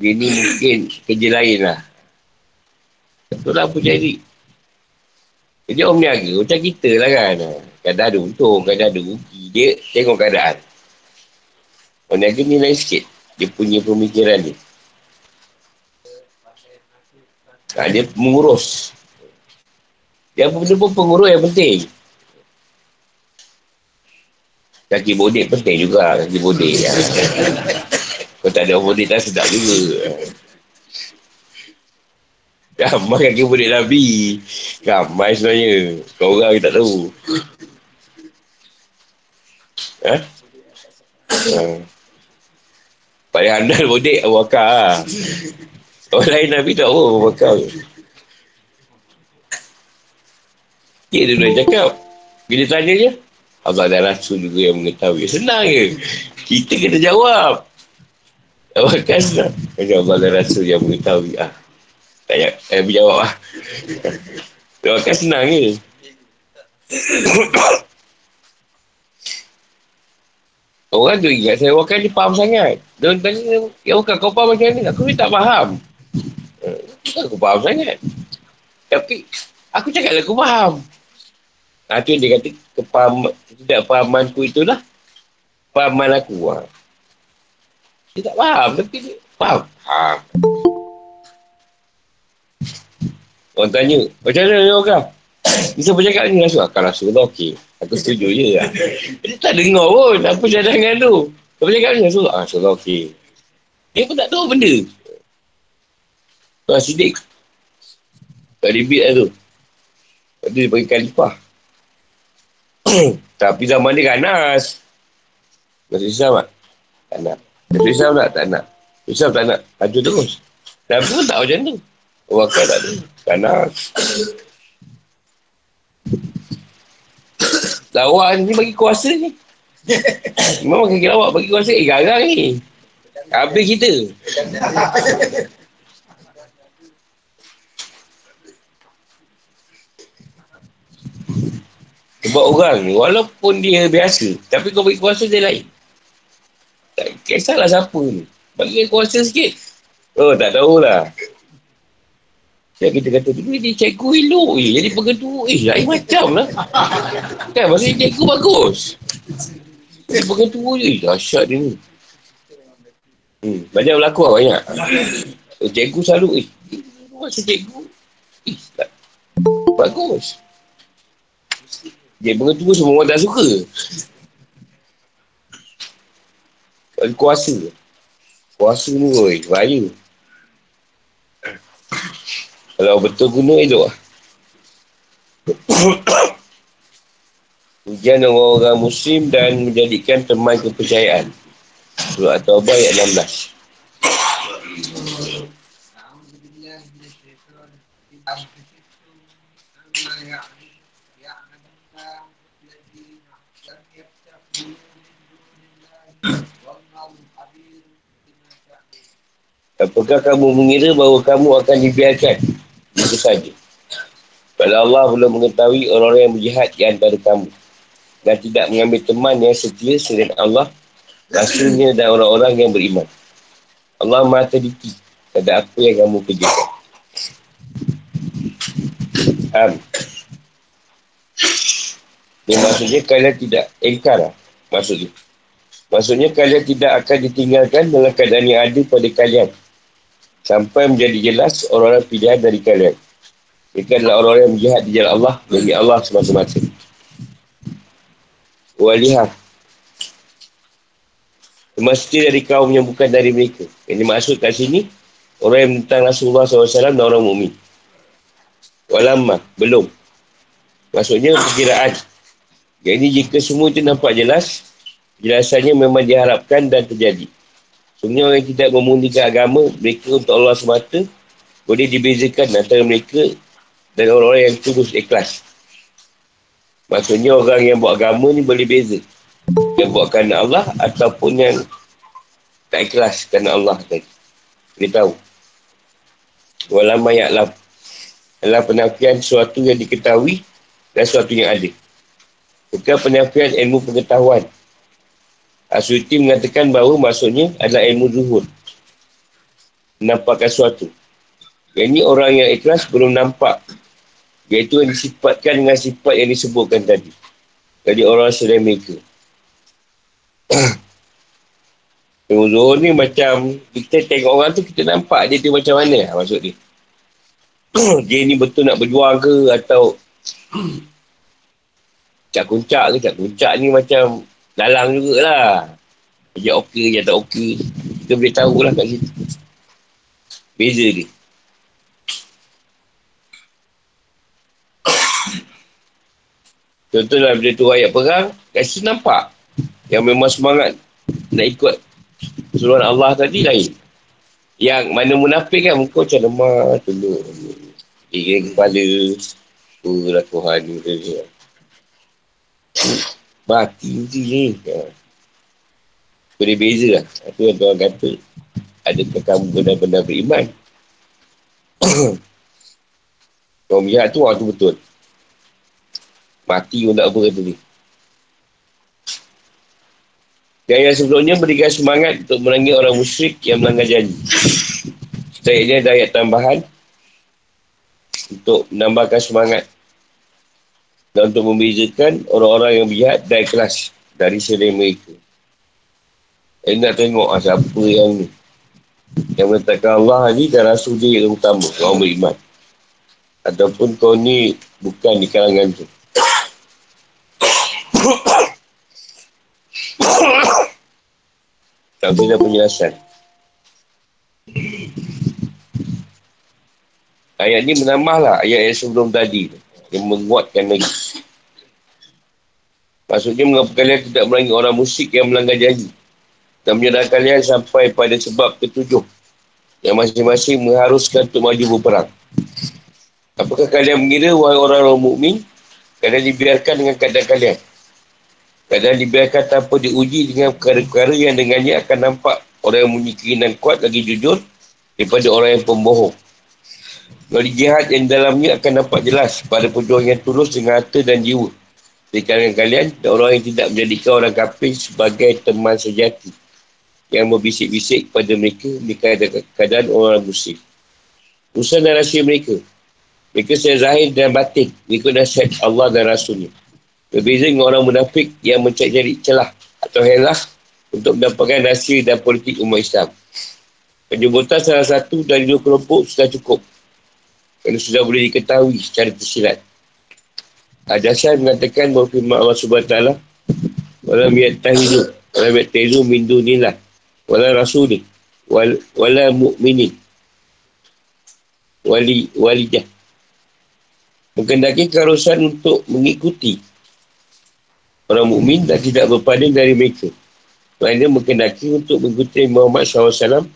dia ni mungkin kerja lain lah. Itulah apa jadi. Jadi orang niaga macam kita lah kan. Kadang ada untung, kadang ada rugi. Dia tengok keadaan. Orang niaga ni lain sikit. Dia punya pemikiran dia. Ha, dia mengurus. Apa benda pun pengurus yang penting. Kaki bodek penting juga. Kaki bodek. Ya. Kau tak ada bodek tak sedap juga. Ramai kaki bodek Nabi. Ramai sebenarnya. Kau orang tak tahu. Ha? Ha. Paling handal bodek Abu Bakar lah. Orang lain Nabi tak tahu Abu Bakar. Dia dulu yang cakap. Bila tanya je. Allah dan Rasul juga yang mengetahui. Senang je. Kita kena jawab. Awak kan senang. Macam Allah dan Rasul yang mengetahui. Ah. Tak payah eh, berjawab lah. Awak kan senang je. Orang tu ingat saya wakil dia faham sangat. Dia tanya, ya wakil kau faham macam ni? Aku ni tak faham. Uh, aku faham sangat. Tapi, aku cakap aku faham. Ha, tu dia kata, kepaham, tidak fahamanku itulah. Fahaman aku. Ha. Dia tak faham, tapi dia faham. Faham. Orang tanya, macam mana dia orang? Bisa bercakap ni Rasul? Akan Rasulullah okey. Aku setuju je lah. Dia tak dengar pun apa cadangan tu. Kau bercakap ni Rasulullah? Ah, Rasulullah okey. Dia pun tak tahu benda. Tuan Sidik. Tak ribit lah tu dia bagi khalifah. Tapi zaman dia ganas. Masih Islam tak? Tak nak. Masih Islam tak? Tak nak. Islam tak nak. Laju terus. Tapi pun tak macam tu. Orang tak ada. Ganas. Lawak ni bagi kuasa ni. Memang kaki lawak bagi kuasa. Eh, garang ni. Habis kita. Sebab orang ni, walaupun dia biasa, tapi kau bagi kuasa dia lain. Tak kisahlah siapa ni. Bagi kuasa sikit. Oh, tak tahulah. Saya kita kata, dulu dia cikgu elok je. Jadi pengetua, eh, lain macam lah. Kan, maksudnya cikgu bagus. Dia pengetua je, dahsyat dia ni. Hmm, banyak berlaku lah, banyak. Cikgu selalu, eh, masa cikgu, eh, bagus. Dia pengetua semua orang tak suka. Bagi kuasa. Kuasa ni, oi, bahaya. Kalau betul guna, elok lah. Ujian orang-orang muslim dan menjadikan teman kepercayaan. Surah At-Taubah ayat 16. Apakah kamu mengira bahawa kamu akan dibiarkan? Itu saja. Kalau Allah belum mengetahui orang-orang yang berjihad di antara kamu dan tidak mengambil teman yang setia selain Allah, Rasulnya dan orang-orang yang beriman. Allah maha teliti pada apa yang kamu kerjakan. Am. Ini maksudnya kalian tidak engkar lah. Maksudnya. Maksudnya kalian tidak akan ditinggalkan dalam keadaan yang ada pada kalian sampai menjadi jelas orang-orang pilihan dari kalian. Mereka adalah orang-orang yang berjihad di jalan Allah bagi Allah semasa-masa. Walihah. Semestinya dari kaum yang bukan dari mereka. Yang dimaksud kat sini, orang yang menentang Rasulullah SAW dan orang mukmin. Walamma, belum. Maksudnya perkiraan. Jadi jika semua itu nampak jelas, jelasannya memang diharapkan dan terjadi. Sebenarnya orang yang tidak memundikan agama mereka untuk Allah semata boleh dibezakan antara mereka dan orang-orang yang tulus ikhlas. Maksudnya orang yang buat agama ni boleh beza. Yang buat kerana Allah ataupun yang tak ikhlas kerana Allah tadi. Dia tahu. Walama ya'lam. Adalah penafian sesuatu yang diketahui dan sesuatu yang ada. Bukan penafian ilmu pengetahuan Asyuti mengatakan bahawa maksudnya adalah ilmu zuhur. Menampakkan sesuatu. Yang ini orang yang ikhlas belum nampak. Iaitu yang disifatkan dengan sifat yang disebutkan tadi. Jadi orang selain mereka. ilmu zuhur ni macam kita tengok orang tu kita nampak dia tu macam mana maksud dia. dia ni betul nak berjuang ke atau cak kuncak ke cak kuncak ni macam Dalang jugalah. Kerja okey, kerja tak okey. Kita boleh tahu lah kat situ. Beza dia. Contohlah bila tu ayat perang, kat situ nampak. Yang memang semangat nak ikut suruhan Allah tadi lain. Yang mana munafik kan, muka macam lemah, tunduk. Ingin kepala. Oh, lah Tuhan ni. Mati je ni. Ya. Boleh beza lah. Itu yang tuan kata. Adakah kamu benar-benar beriman? Kau melihat tu orang tu betul. Mati pun tak apa kata ni. Dan yang sebelumnya berikan semangat untuk merangi orang musyrik yang melanggar janji. Setelah ini ada ayat tambahan untuk menambahkan semangat dan untuk membezakan orang-orang yang bihat dan ikhlas dari selain mereka. Saya nak tengok ah, siapa yang ni. Yang menetapkan Allah ni dan Rasul dia yang utama. Orang beriman. Ataupun kau ni bukan di kalangan tu. tak boleh penjelasan. Ayat ni menambahlah ayat yang sebelum tadi tu yang menguatkan lagi. Maksudnya mengapa kalian tidak merangi orang musyrik yang melanggar janji dan menyerah kalian sampai pada sebab ketujuh yang masing-masing mengharuskan untuk maju berperang. Apakah kalian mengira wahai orang-orang mukmin kalian dibiarkan dengan keadaan kalian? Keadaan dibiarkan tanpa diuji dengan perkara-perkara yang dengannya akan nampak orang yang punya keinginan kuat lagi jujur daripada orang yang pembohong. Dari jihad yang dalamnya akan nampak jelas pada pejuang yang tulus dengan harta dan jiwa. Di kalangan kalian, dan orang yang tidak menjadikan orang kafir sebagai teman sejati yang berbisik-bisik kepada mereka di keadaan orang muslim. Usaha dan rahsia mereka. Mereka secara zahir dan batin mengikut nasihat Allah dan Rasulnya. Berbeza dengan orang munafik yang mencari celah atau helah untuk mendapatkan rahsia dan politik umat Islam. Penyebutan salah satu dari dua kelompok sudah cukup. Kerana sudah boleh diketahui secara tersilat. Adasyan mengatakan bahawa firman Allah SWT Walam yattahidu Walam yattahidu min dunillah Walam rasuli Walam mu'minin Wali walidah Menghendaki keharusan untuk mengikuti orang mukmin dan tidak berpaling dari mereka. Mereka menghendaki untuk mengikuti Muhammad SAW.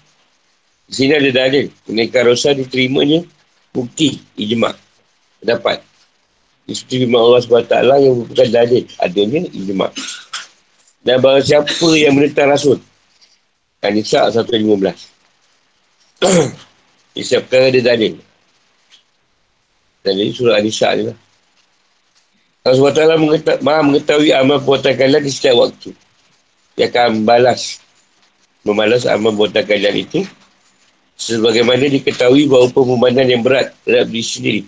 Di sini ada dalil. Mengenai keharusan diterimanya bukti ijma' dapat. Isteri Allah SWT yang bukan dalil. Adanya ijma' Dan bahawa siapa yang menentang Rasul. Anisa 115. Isap perkara ada dalil. Dan jadi surah An-Nisa ni lah. Allah SWT mengetahui, maha mengetahui amal perbuatan kalian di setiap waktu. Dia akan balas. Membalas amal perbuatan kalian itu. Sebagaimana diketahui bahawa pembandanan yang berat terhadap diri sendiri.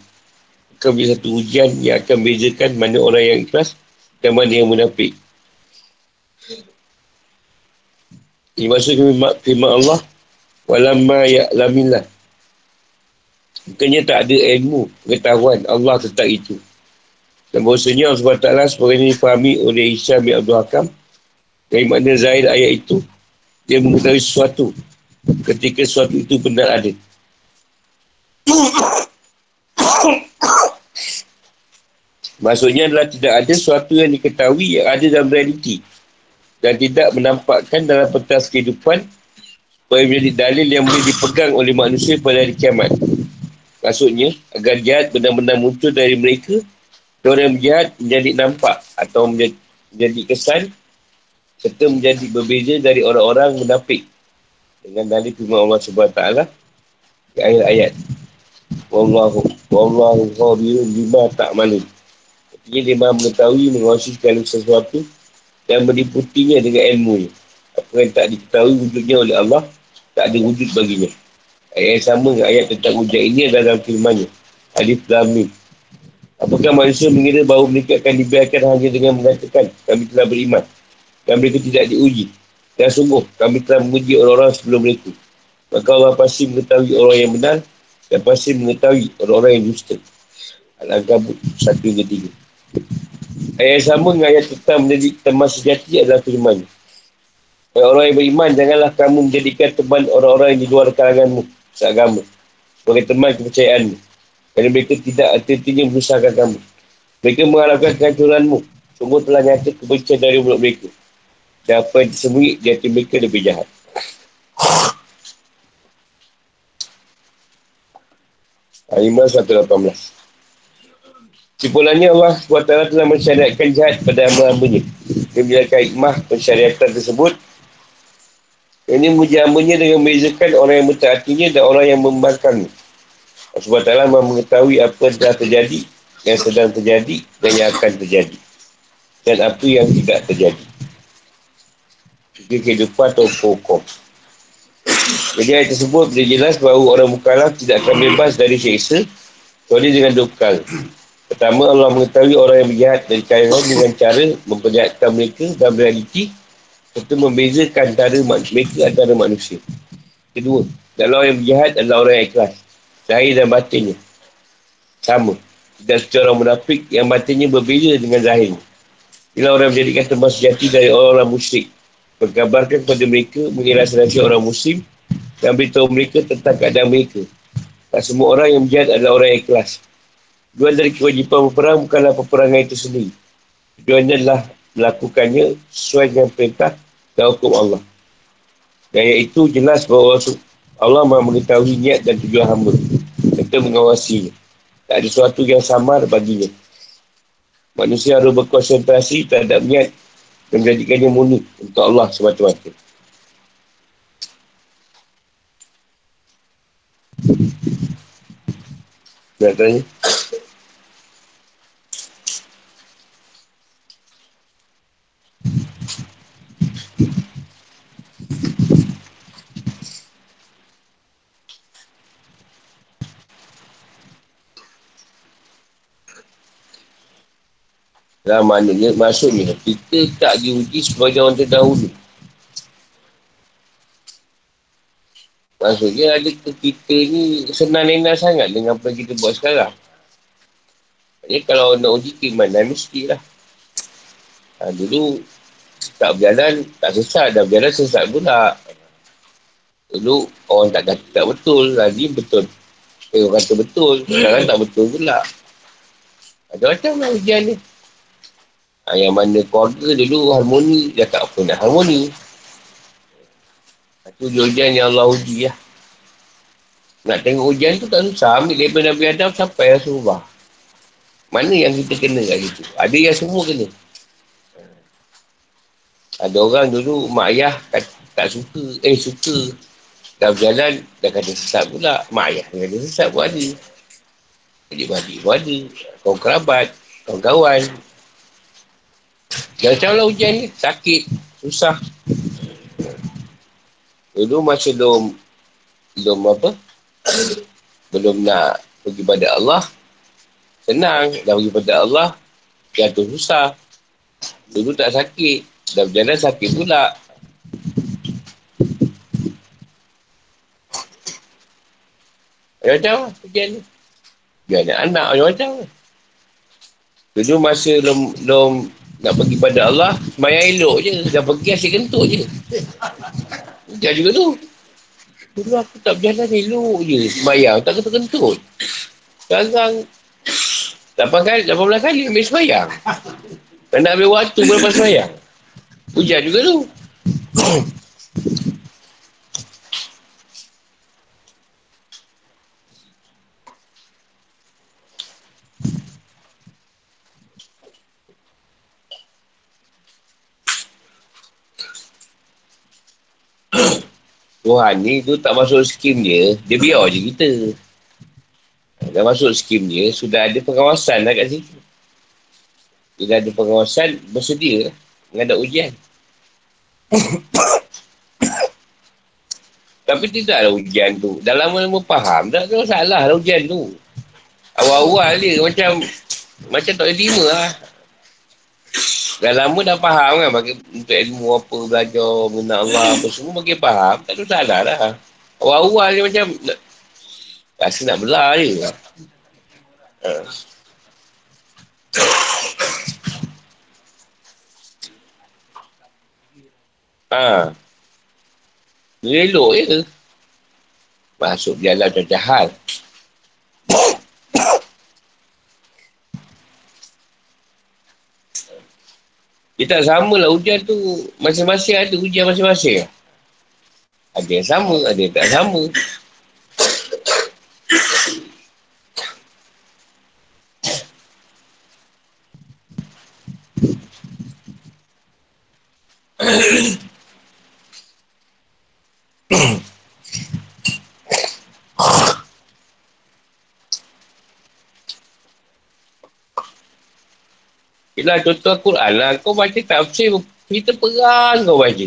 Akan menjadi satu ujian yang akan bezakan mana orang yang ikhlas dan mana yang munafik. Ini maksud firman Allah. Walamma ya'lamillah. Bukannya tak ada ilmu, pengetahuan Allah tentang itu. Dan bahasanya Allah SWT sebagainya difahami oleh Isyam bin Abdul Hakam dari makna zahir ayat itu dia mengetahui sesuatu ketika sesuatu itu benar ada. Maksudnya adalah tidak ada sesuatu yang diketahui yang ada dalam realiti dan tidak menampakkan dalam pentas kehidupan supaya menjadi dalil yang boleh dipegang oleh manusia pada hari kiamat. Maksudnya, agar jahat benar-benar muncul dari mereka, orang jahat menjadi nampak atau menjadi, menjadi kesan serta menjadi berbeza dari orang-orang munafik dengan dalil firman Allah SWT di akhir ayat. Wallahu wallahu khabirun bima ta'malun. Dia mahu mengetahui menguasai segala sesuatu dan meliputinya dengan ilmu Apa yang tak diketahui wujudnya oleh Allah, tak ada wujud baginya. Ayat yang sama dengan ayat tentang hujan ini adalah dalam firmannya. Alif Lamim. Apakah manusia mengira bahawa mereka akan dibiarkan hanya dengan mengatakan kami telah beriman dan mereka tidak diuji. Dan sungguh kami telah menguji orang-orang sebelum mereka. Maka Allah pasti mengetahui orang yang benar dan pasti mengetahui orang-orang yang dusta. Al-Ankabut 1 hingga 3. Ayat sama dengan ayat tentang menjadi teman sejati adalah firman. Orang yang beriman, janganlah kamu menjadikan teman orang-orang yang di luar kalanganmu seagama sebagai teman kepercayaan kerana mereka tidak hati-hatinya menyusahkan kamu mereka mengharapkan kehancuranmu sungguh telah nyata kebencian dari mulut mereka dan apa yang disembunyi di hati mereka lebih jahat Al-Imam 118 Simpulannya Allah SWT telah mensyariatkan jahat pada hamba-hambanya. Dia menjalankan hikmah pensyariatan tersebut ini memuji hambanya dengan membezakan orang yang mentaatinya dan orang yang membangkangnya. Sebab Allah mengetahui apa yang telah terjadi, yang sedang terjadi dan yang akan terjadi. Dan apa yang tidak terjadi. Jadi kehidupan atau hukum. Jadi ayat tersebut boleh jelas bahawa orang mukallaf tidak akan bebas dari seksa kecuali dengan dua. Pertama, Allah mengetahui orang yang berjahat dan kalangan dengan cara memperlihatkan mereka dalam realiti serta membezakan antara mereka antara manusia. Kedua, dalam orang yang berjahat adalah orang yang ikhlas. Zahir dan batinnya. Sama. Tidak seperti orang munafik yang batinnya berbeza dengan zahirnya. Inilah orang menjadikan tempat sejati dari orang-orang musyrik. Berkabarkan kepada mereka mengira rahsia orang muslim dan beritahu mereka tentang keadaan mereka. Tak semua orang yang berjahat adalah orang yang ikhlas. Tujuan dari kewajipan berperang bukanlah peperangan itu sendiri. Tujuannya adalah melakukannya sesuai dengan perintah dan hukum Allah. Dan iaitu jelas bahawa Allah mahu mengetahui niat dan tujuan hamba. Serta mengawasinya. Tak ada sesuatu yang samar baginya. Manusia harus berkonsentrasi terhadap niat dan menjadikannya murni untuk Allah semata-mata. Nak tanya? Nah, maknanya maksudnya kita tak diuji sebagai orang terdahulu. Maksudnya ada kita ni senang lena sangat dengan apa yang kita buat sekarang. Jadi kalau nak uji keimanan mestilah. Ha, dulu tak berjalan tak sesat, dah berjalan sesat pula. Dulu orang tak kata tak betul, lagi betul. Eh, orang kata betul, sekarang tak betul pula. Ada macam lah ujian ni. Ha, yang mana keluarga dulu harmoni, dia tak apa nak harmoni. Itu ujian yang Allah uji lah. Nak tengok ujian tu tak susah. Ambil daripada Nabi Adam sampai Rasulullah. Mana yang kita kena kat situ? Ada yang semua kena. Ada orang dulu mak ayah tak, tak suka. Eh suka. Dah berjalan, dah kata sesat pula. Mak ayah dah kata sesat pun ada. Adik-adik pun ada. Kau kerabat, kau kawan, Jangan lah ujian ni. Sakit. Susah. Dulu masa belum belum apa? belum nak pergi pada Allah. Senang. Dah pergi pada Allah. Jatuh susah. Dulu tak sakit. Dah berjalan sakit pula. Macam-macam lah ujian ni. Dia anak-anak macam-macam lah. Dulu masa belum, belum nak pergi pada Allah, semayang elok je. Dah pergi asyik kentut je. Hujan juga tu. Dulu aku tak berjalan elok je. Semayang, tak kentut-kentut. Sekarang, 8 kali, 18 kali ambil semayang. Tak nak ambil waktu berapa semayang. Hujan juga tu. Tuhan ni tu tak masuk skim dia, dia biar je kita. Dah masuk skim dia, sudah ada pengawasan lah kat situ. Bila ada pengawasan, bersedia menghadap ujian. Tapi tidaklah ujian tu. Dah lama-lama faham. Tak ada masalah lah ujian tu. Awal-awal dia macam macam tak ada terima lah. Dah lama dah faham kan bagi untuk ilmu apa belajar mengenal Allah apa semua bagi faham tak ada salah dah. Awal-awal dia macam nak, rasa nak belah je. Ha. Ha. Dia elok je. Masuk jalan macam jahat. Dia tak sama lah hujan tu. Masing-masing ada hujan masing-masing. Ada yang sama, ada yang tak sama. Yelah contoh Al-Quran lah. Kau baca tafsir, kita perang kau baca.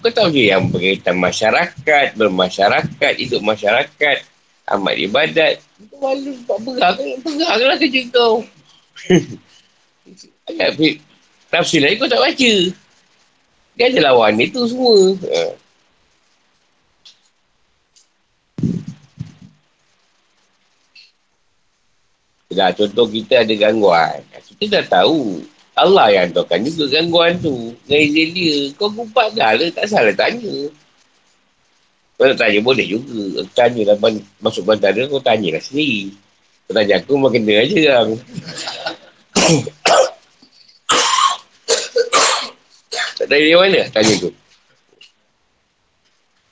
Kau tahu je yang berkaitan masyarakat, bermasyarakat, hidup masyarakat, amat ibadat. Kau malu buat perang, perang lah kerja kau. Tafsir lain kau tak baca. Dia ada lawan itu semua. Ha. Dah contoh kita ada gangguan. Kita dah tahu. Allah yang hantarkan juga gangguan tu. Dengan izin dia. Kau kumpat dah lah. Tak salah tanya. Kau nak tanya boleh juga. Tanya lah masuk bandara kau tanya lah sendiri. Kau tanya aku memang kena aja kan. tak tanya dia mana? Tanya tu.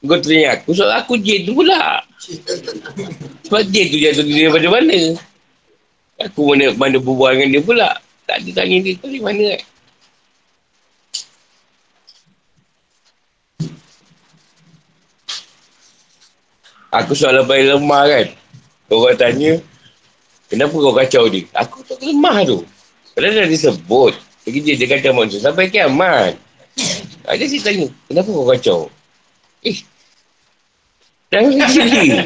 Kau tanya aku. Soal aku jin tu pula. Sebab jin tu jatuh dia daripada mana? Aku mana mana berbual dengan dia pula. Tak ada tanya dia tu di mana kan. Aku soal lebih lemah kan. Orang tanya, kenapa kau kacau dia? Aku tak lemah tu. Padahal dah disebut. Jadi dia, dia kacau manusia sampai kiamat. Ada si tanya, kenapa kau kacau? Eh, jangan kerja dia.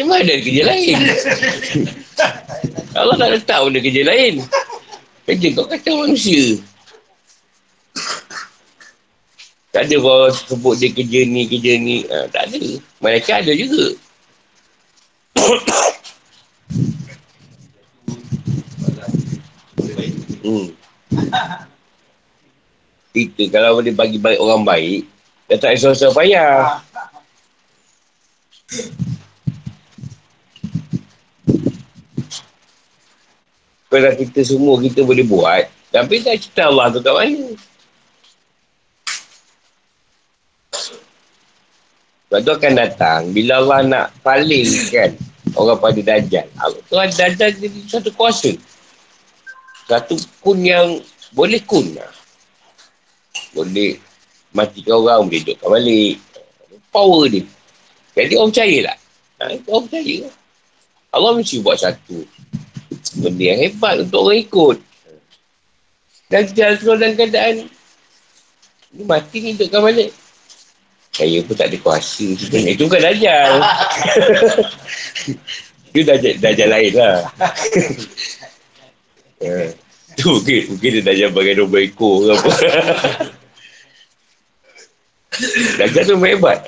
Memang ada kerja lain. Allah tak letak benda kerja lain. Kerja kau kacau manusia. Tak ada kau sebut dia kerja ni, kerja ni. Ha, tak ada. Mereka ada juga. hmm. Kita kalau boleh bagi baik orang baik, dia tak payah. Kalau kita semua kita boleh buat, tapi tak cerita Allah tu kat mana. Sebab tu akan datang. Bila Allah nak palingkan orang pada dajjal. Allah tu dajjal jadi satu kuasa. Satu kun yang boleh kun. Boleh matikan orang, boleh hidupkan balik. Power dia. Jadi orang percaya tak? Ha, orang percaya. Allah mesti buat satu. Benda yang hebat untuk orang ikut. Dan jalan dalam keadaan ni mati ni hidupkan balik. Saya pun tak ada kuasa sebenarnya. Itu bukan dajal. Itu dajal, dajal lain lah. uh, tu mungkin, mungkin dia dajal bagai domba ekor ke apa. dajal tu hebat.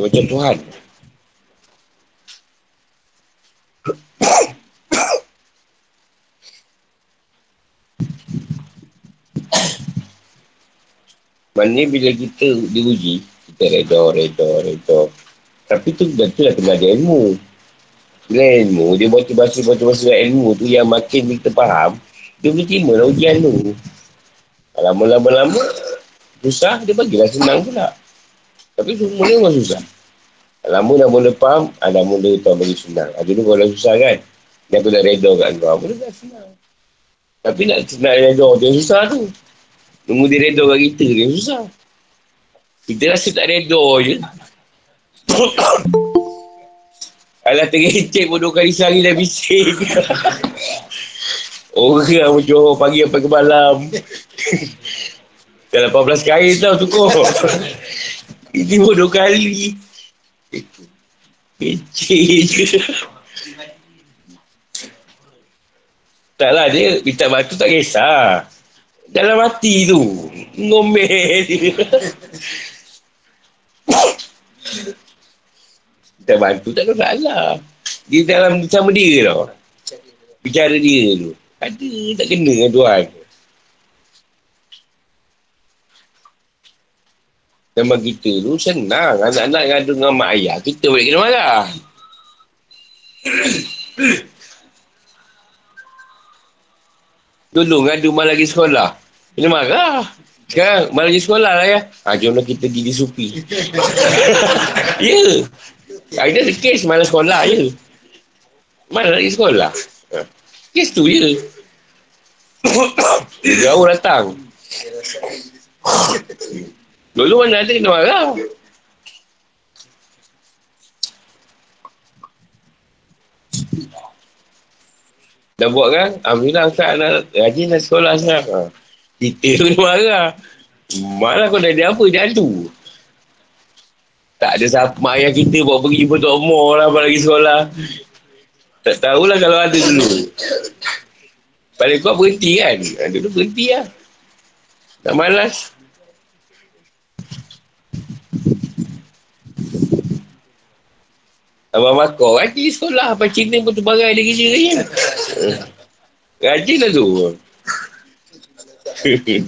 Dia macam Tuhan. Maksudnya bila kita diuji, kita reda, reda, reda. Tapi tu betul lah kena ada ilmu. Bila ilmu, dia motivasi motivasi ilmu tu yang makin kita faham, dia boleh terima lah ujian tu. Lama-lama-lama, susah, dia bagilah senang pula. Tapi semua ni memang susah. Lama dah mula faham, dah mula tahu bagi senang. Ada dulu kalau susah kan, dia aku dah reda kat kau, mula dah senang. Tapi nak, nak reda, dia susah tu. Tunggu dia reda kat kita dia susah. Kita rasa tak reda je. Alah tergecek pun dua kali sehari dah bising. Orang macam pagi sampai ke malam. Dah 18 kali tau cukup. Ini dua kali. Kecil je. Taklah dia minta batu tak kisah. Dalam hati tu. Ngomel. Kita bantu tak ada salah. Dia dalam sama dia tau. Bicara dia tu. Ada tak kena dengan Tuhan. Nama kita tu senang. Anak-anak yang ada dengan mak ayah. Kita boleh kena marah. Dulu ngadu mal lagi sekolah. Kena marah. Sekarang mal lagi sekolah lah ya. Ha, jomlah kita pergi di supi. ya. Ada ada kes malas sekolah je. Mana lagi sekolah? Ha. Kes tu je. Jauh datang. Dulu mana ada kena marah. Dah buat kan? Alhamdulillah Ustaz nak rajin nak sekolah sekarang. Ha. Kita tu marah. Malah kau dah ada apa? Tu. Tak ada siapa mak ayah kita bawa pergi jumpa Tok Omar lah lagi sekolah. Tak tahulah kalau ada dulu. Paling kuat berhenti kan? Dulu berhenti lah. Tak malas. Abang Makor, rajin sekolah. Apa Cina pun terbarai dia kerja kan? Rajin lah tu.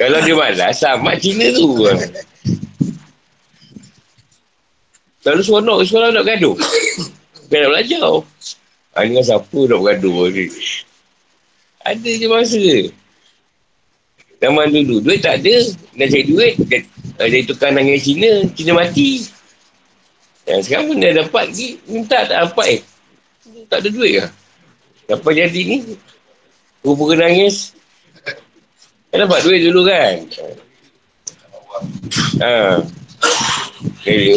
Kalau dia malas, sama Cina tu. Lalu seronok, sekolah nak gaduh. Bukan nak belajar. Ha, dengan siapa nak bergaduh ni? Ada je masa. Zaman dulu, duit tak ada. Nak cari duit, ada tukar nangis Cina, Cina mati. Dan sekarang pun dah dapat lagi, minta tak dapat eh. Tak ada duit lah. Apa jadi ni? Rupa nangis. Kan dapat duit dulu kan? Ha. Eh,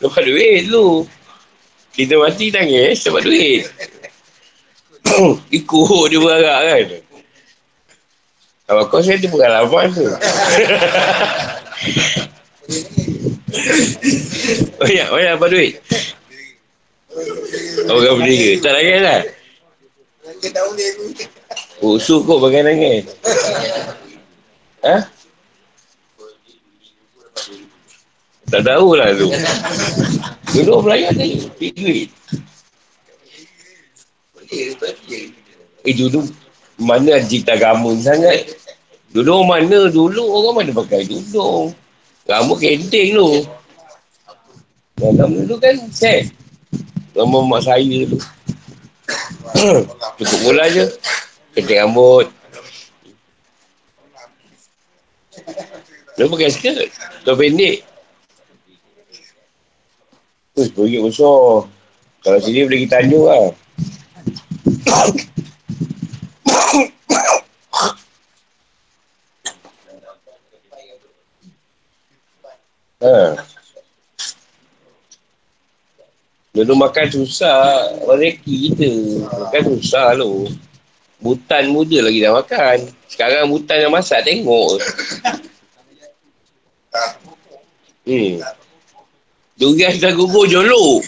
dapat duit dulu. Kita mati nangis, dapat duit. Ikut dia berharap kan? Kalau kau saya ada pengalaman tu. banyak, banyak dapat duit. Orang berdiri. Tak nangis lah. Usuk kot pakai nangis. Ha? Tak tahulah tu. Dulu belayar ni. Duit. Eh dulu mana cerita gamun sangat. Dulu mana dulu orang mana pakai tudung. Rambut kenting tu. Dalam dulu kan set. Nama mak saya tu. Cukup mula je. Kenting rambut. Dia pakai skirt. Tuan pendek. Tu RM10 besar. Kalau sini boleh kita tanjung lah. ha. Dulu makan susah. Rezeki kita. Makan susah lu. Butan muda lagi dah makan. Sekarang butan yang masak tengok. Hmm. Durian tak gugur jolok.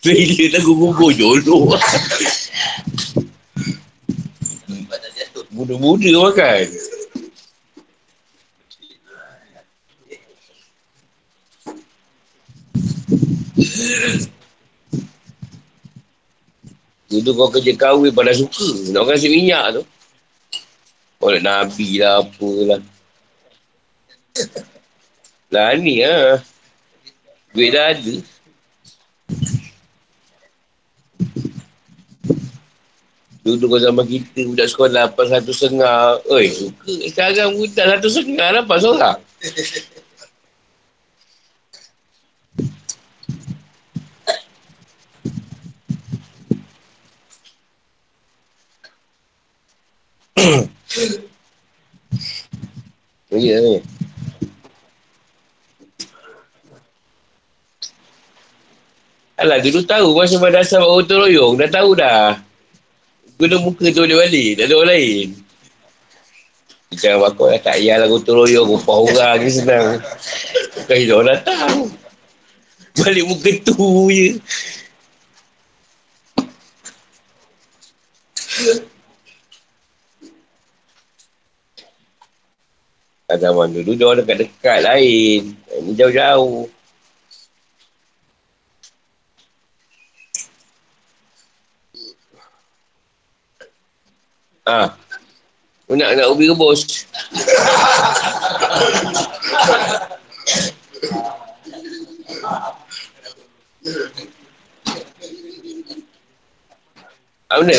Trailer tak gugur jolok. Muda-muda makan. Dulu kau kerja kahwin pada suka. Nak kasi minyak tu. Oleh Nabi lah apalah. Lah ni lah. Duit dah ada. Dulu kau zaman kita budak sekolah dapat satu setengah. Oi, suka. Sekarang budak satu setengah dapat seorang. Ya ni. Alah, dulu tahu masa madrasah buat gotong royong. Dah tahu dah. Guna muka tu balik-balik. Tak ada orang lain. Bicara bakal dah tak payahlah gotong royong. Upah orang ni senang. Bukan hidup orang datang. Balik muka tu je. Zaman dulu dia orang dekat-dekat lain. Ini jauh-jauh. Ah. Nak nak ubi rebus. Ah, benda?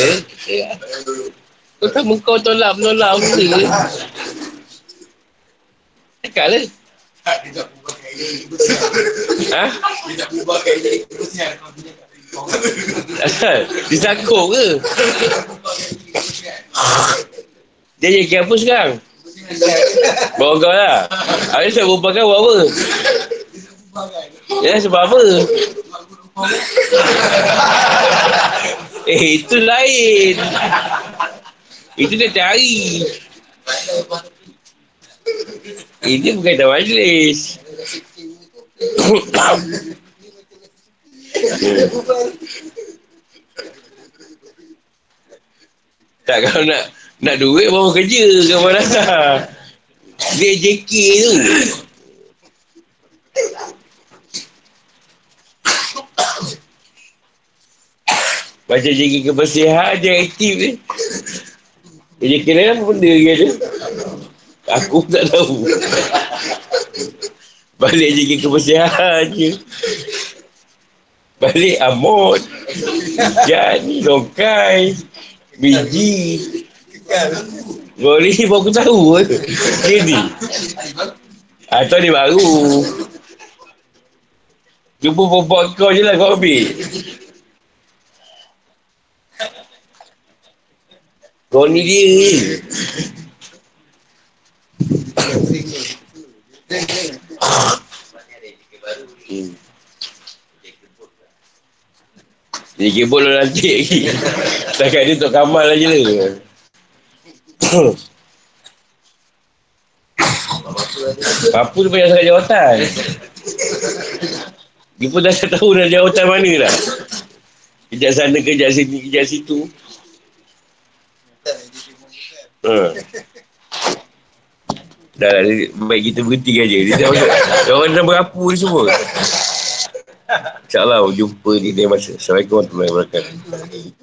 Kau tak kau tolak menolak benda. Cakap lah. Ha? Dia takut ke? Dia jadi kampus sekarang. Bawa kau lah. Habis saya berubah kau buat apa? Ya, sebab apa? eh, itu lain. Itu dia cari. Ini bukan dah majlis. tak kalau nak nak duit bawa kerja ke mana Dia JK tu. Baca JK kebersihan dia aktif ni. JK ni apa benda dia tu? Aku tak tahu. Balik JK kebersihan je. Balik Amot. Hujan, Longkai. Biji. Gori baru aku tahu Jadi. Atau dia baru. Jumpa perempuan kau je lah kau ambil. Kau ni dia dia kebut lah nanti lagi. Takkan dia untuk Kamal lagi lah. Tu. Papu tu banyak sangat jawatan. Dia pun dah tak tahu dah jawatan mana lah. Kejap sana, kejap sini, kejap situ. Ha. Uh. Dah lah, baik kita berhenti aja. Dia dah dah orang dah berapu ni semua. InsyaAllah jumpa di lain masa. Assalamualaikum warahmatullahi wabarakatuh.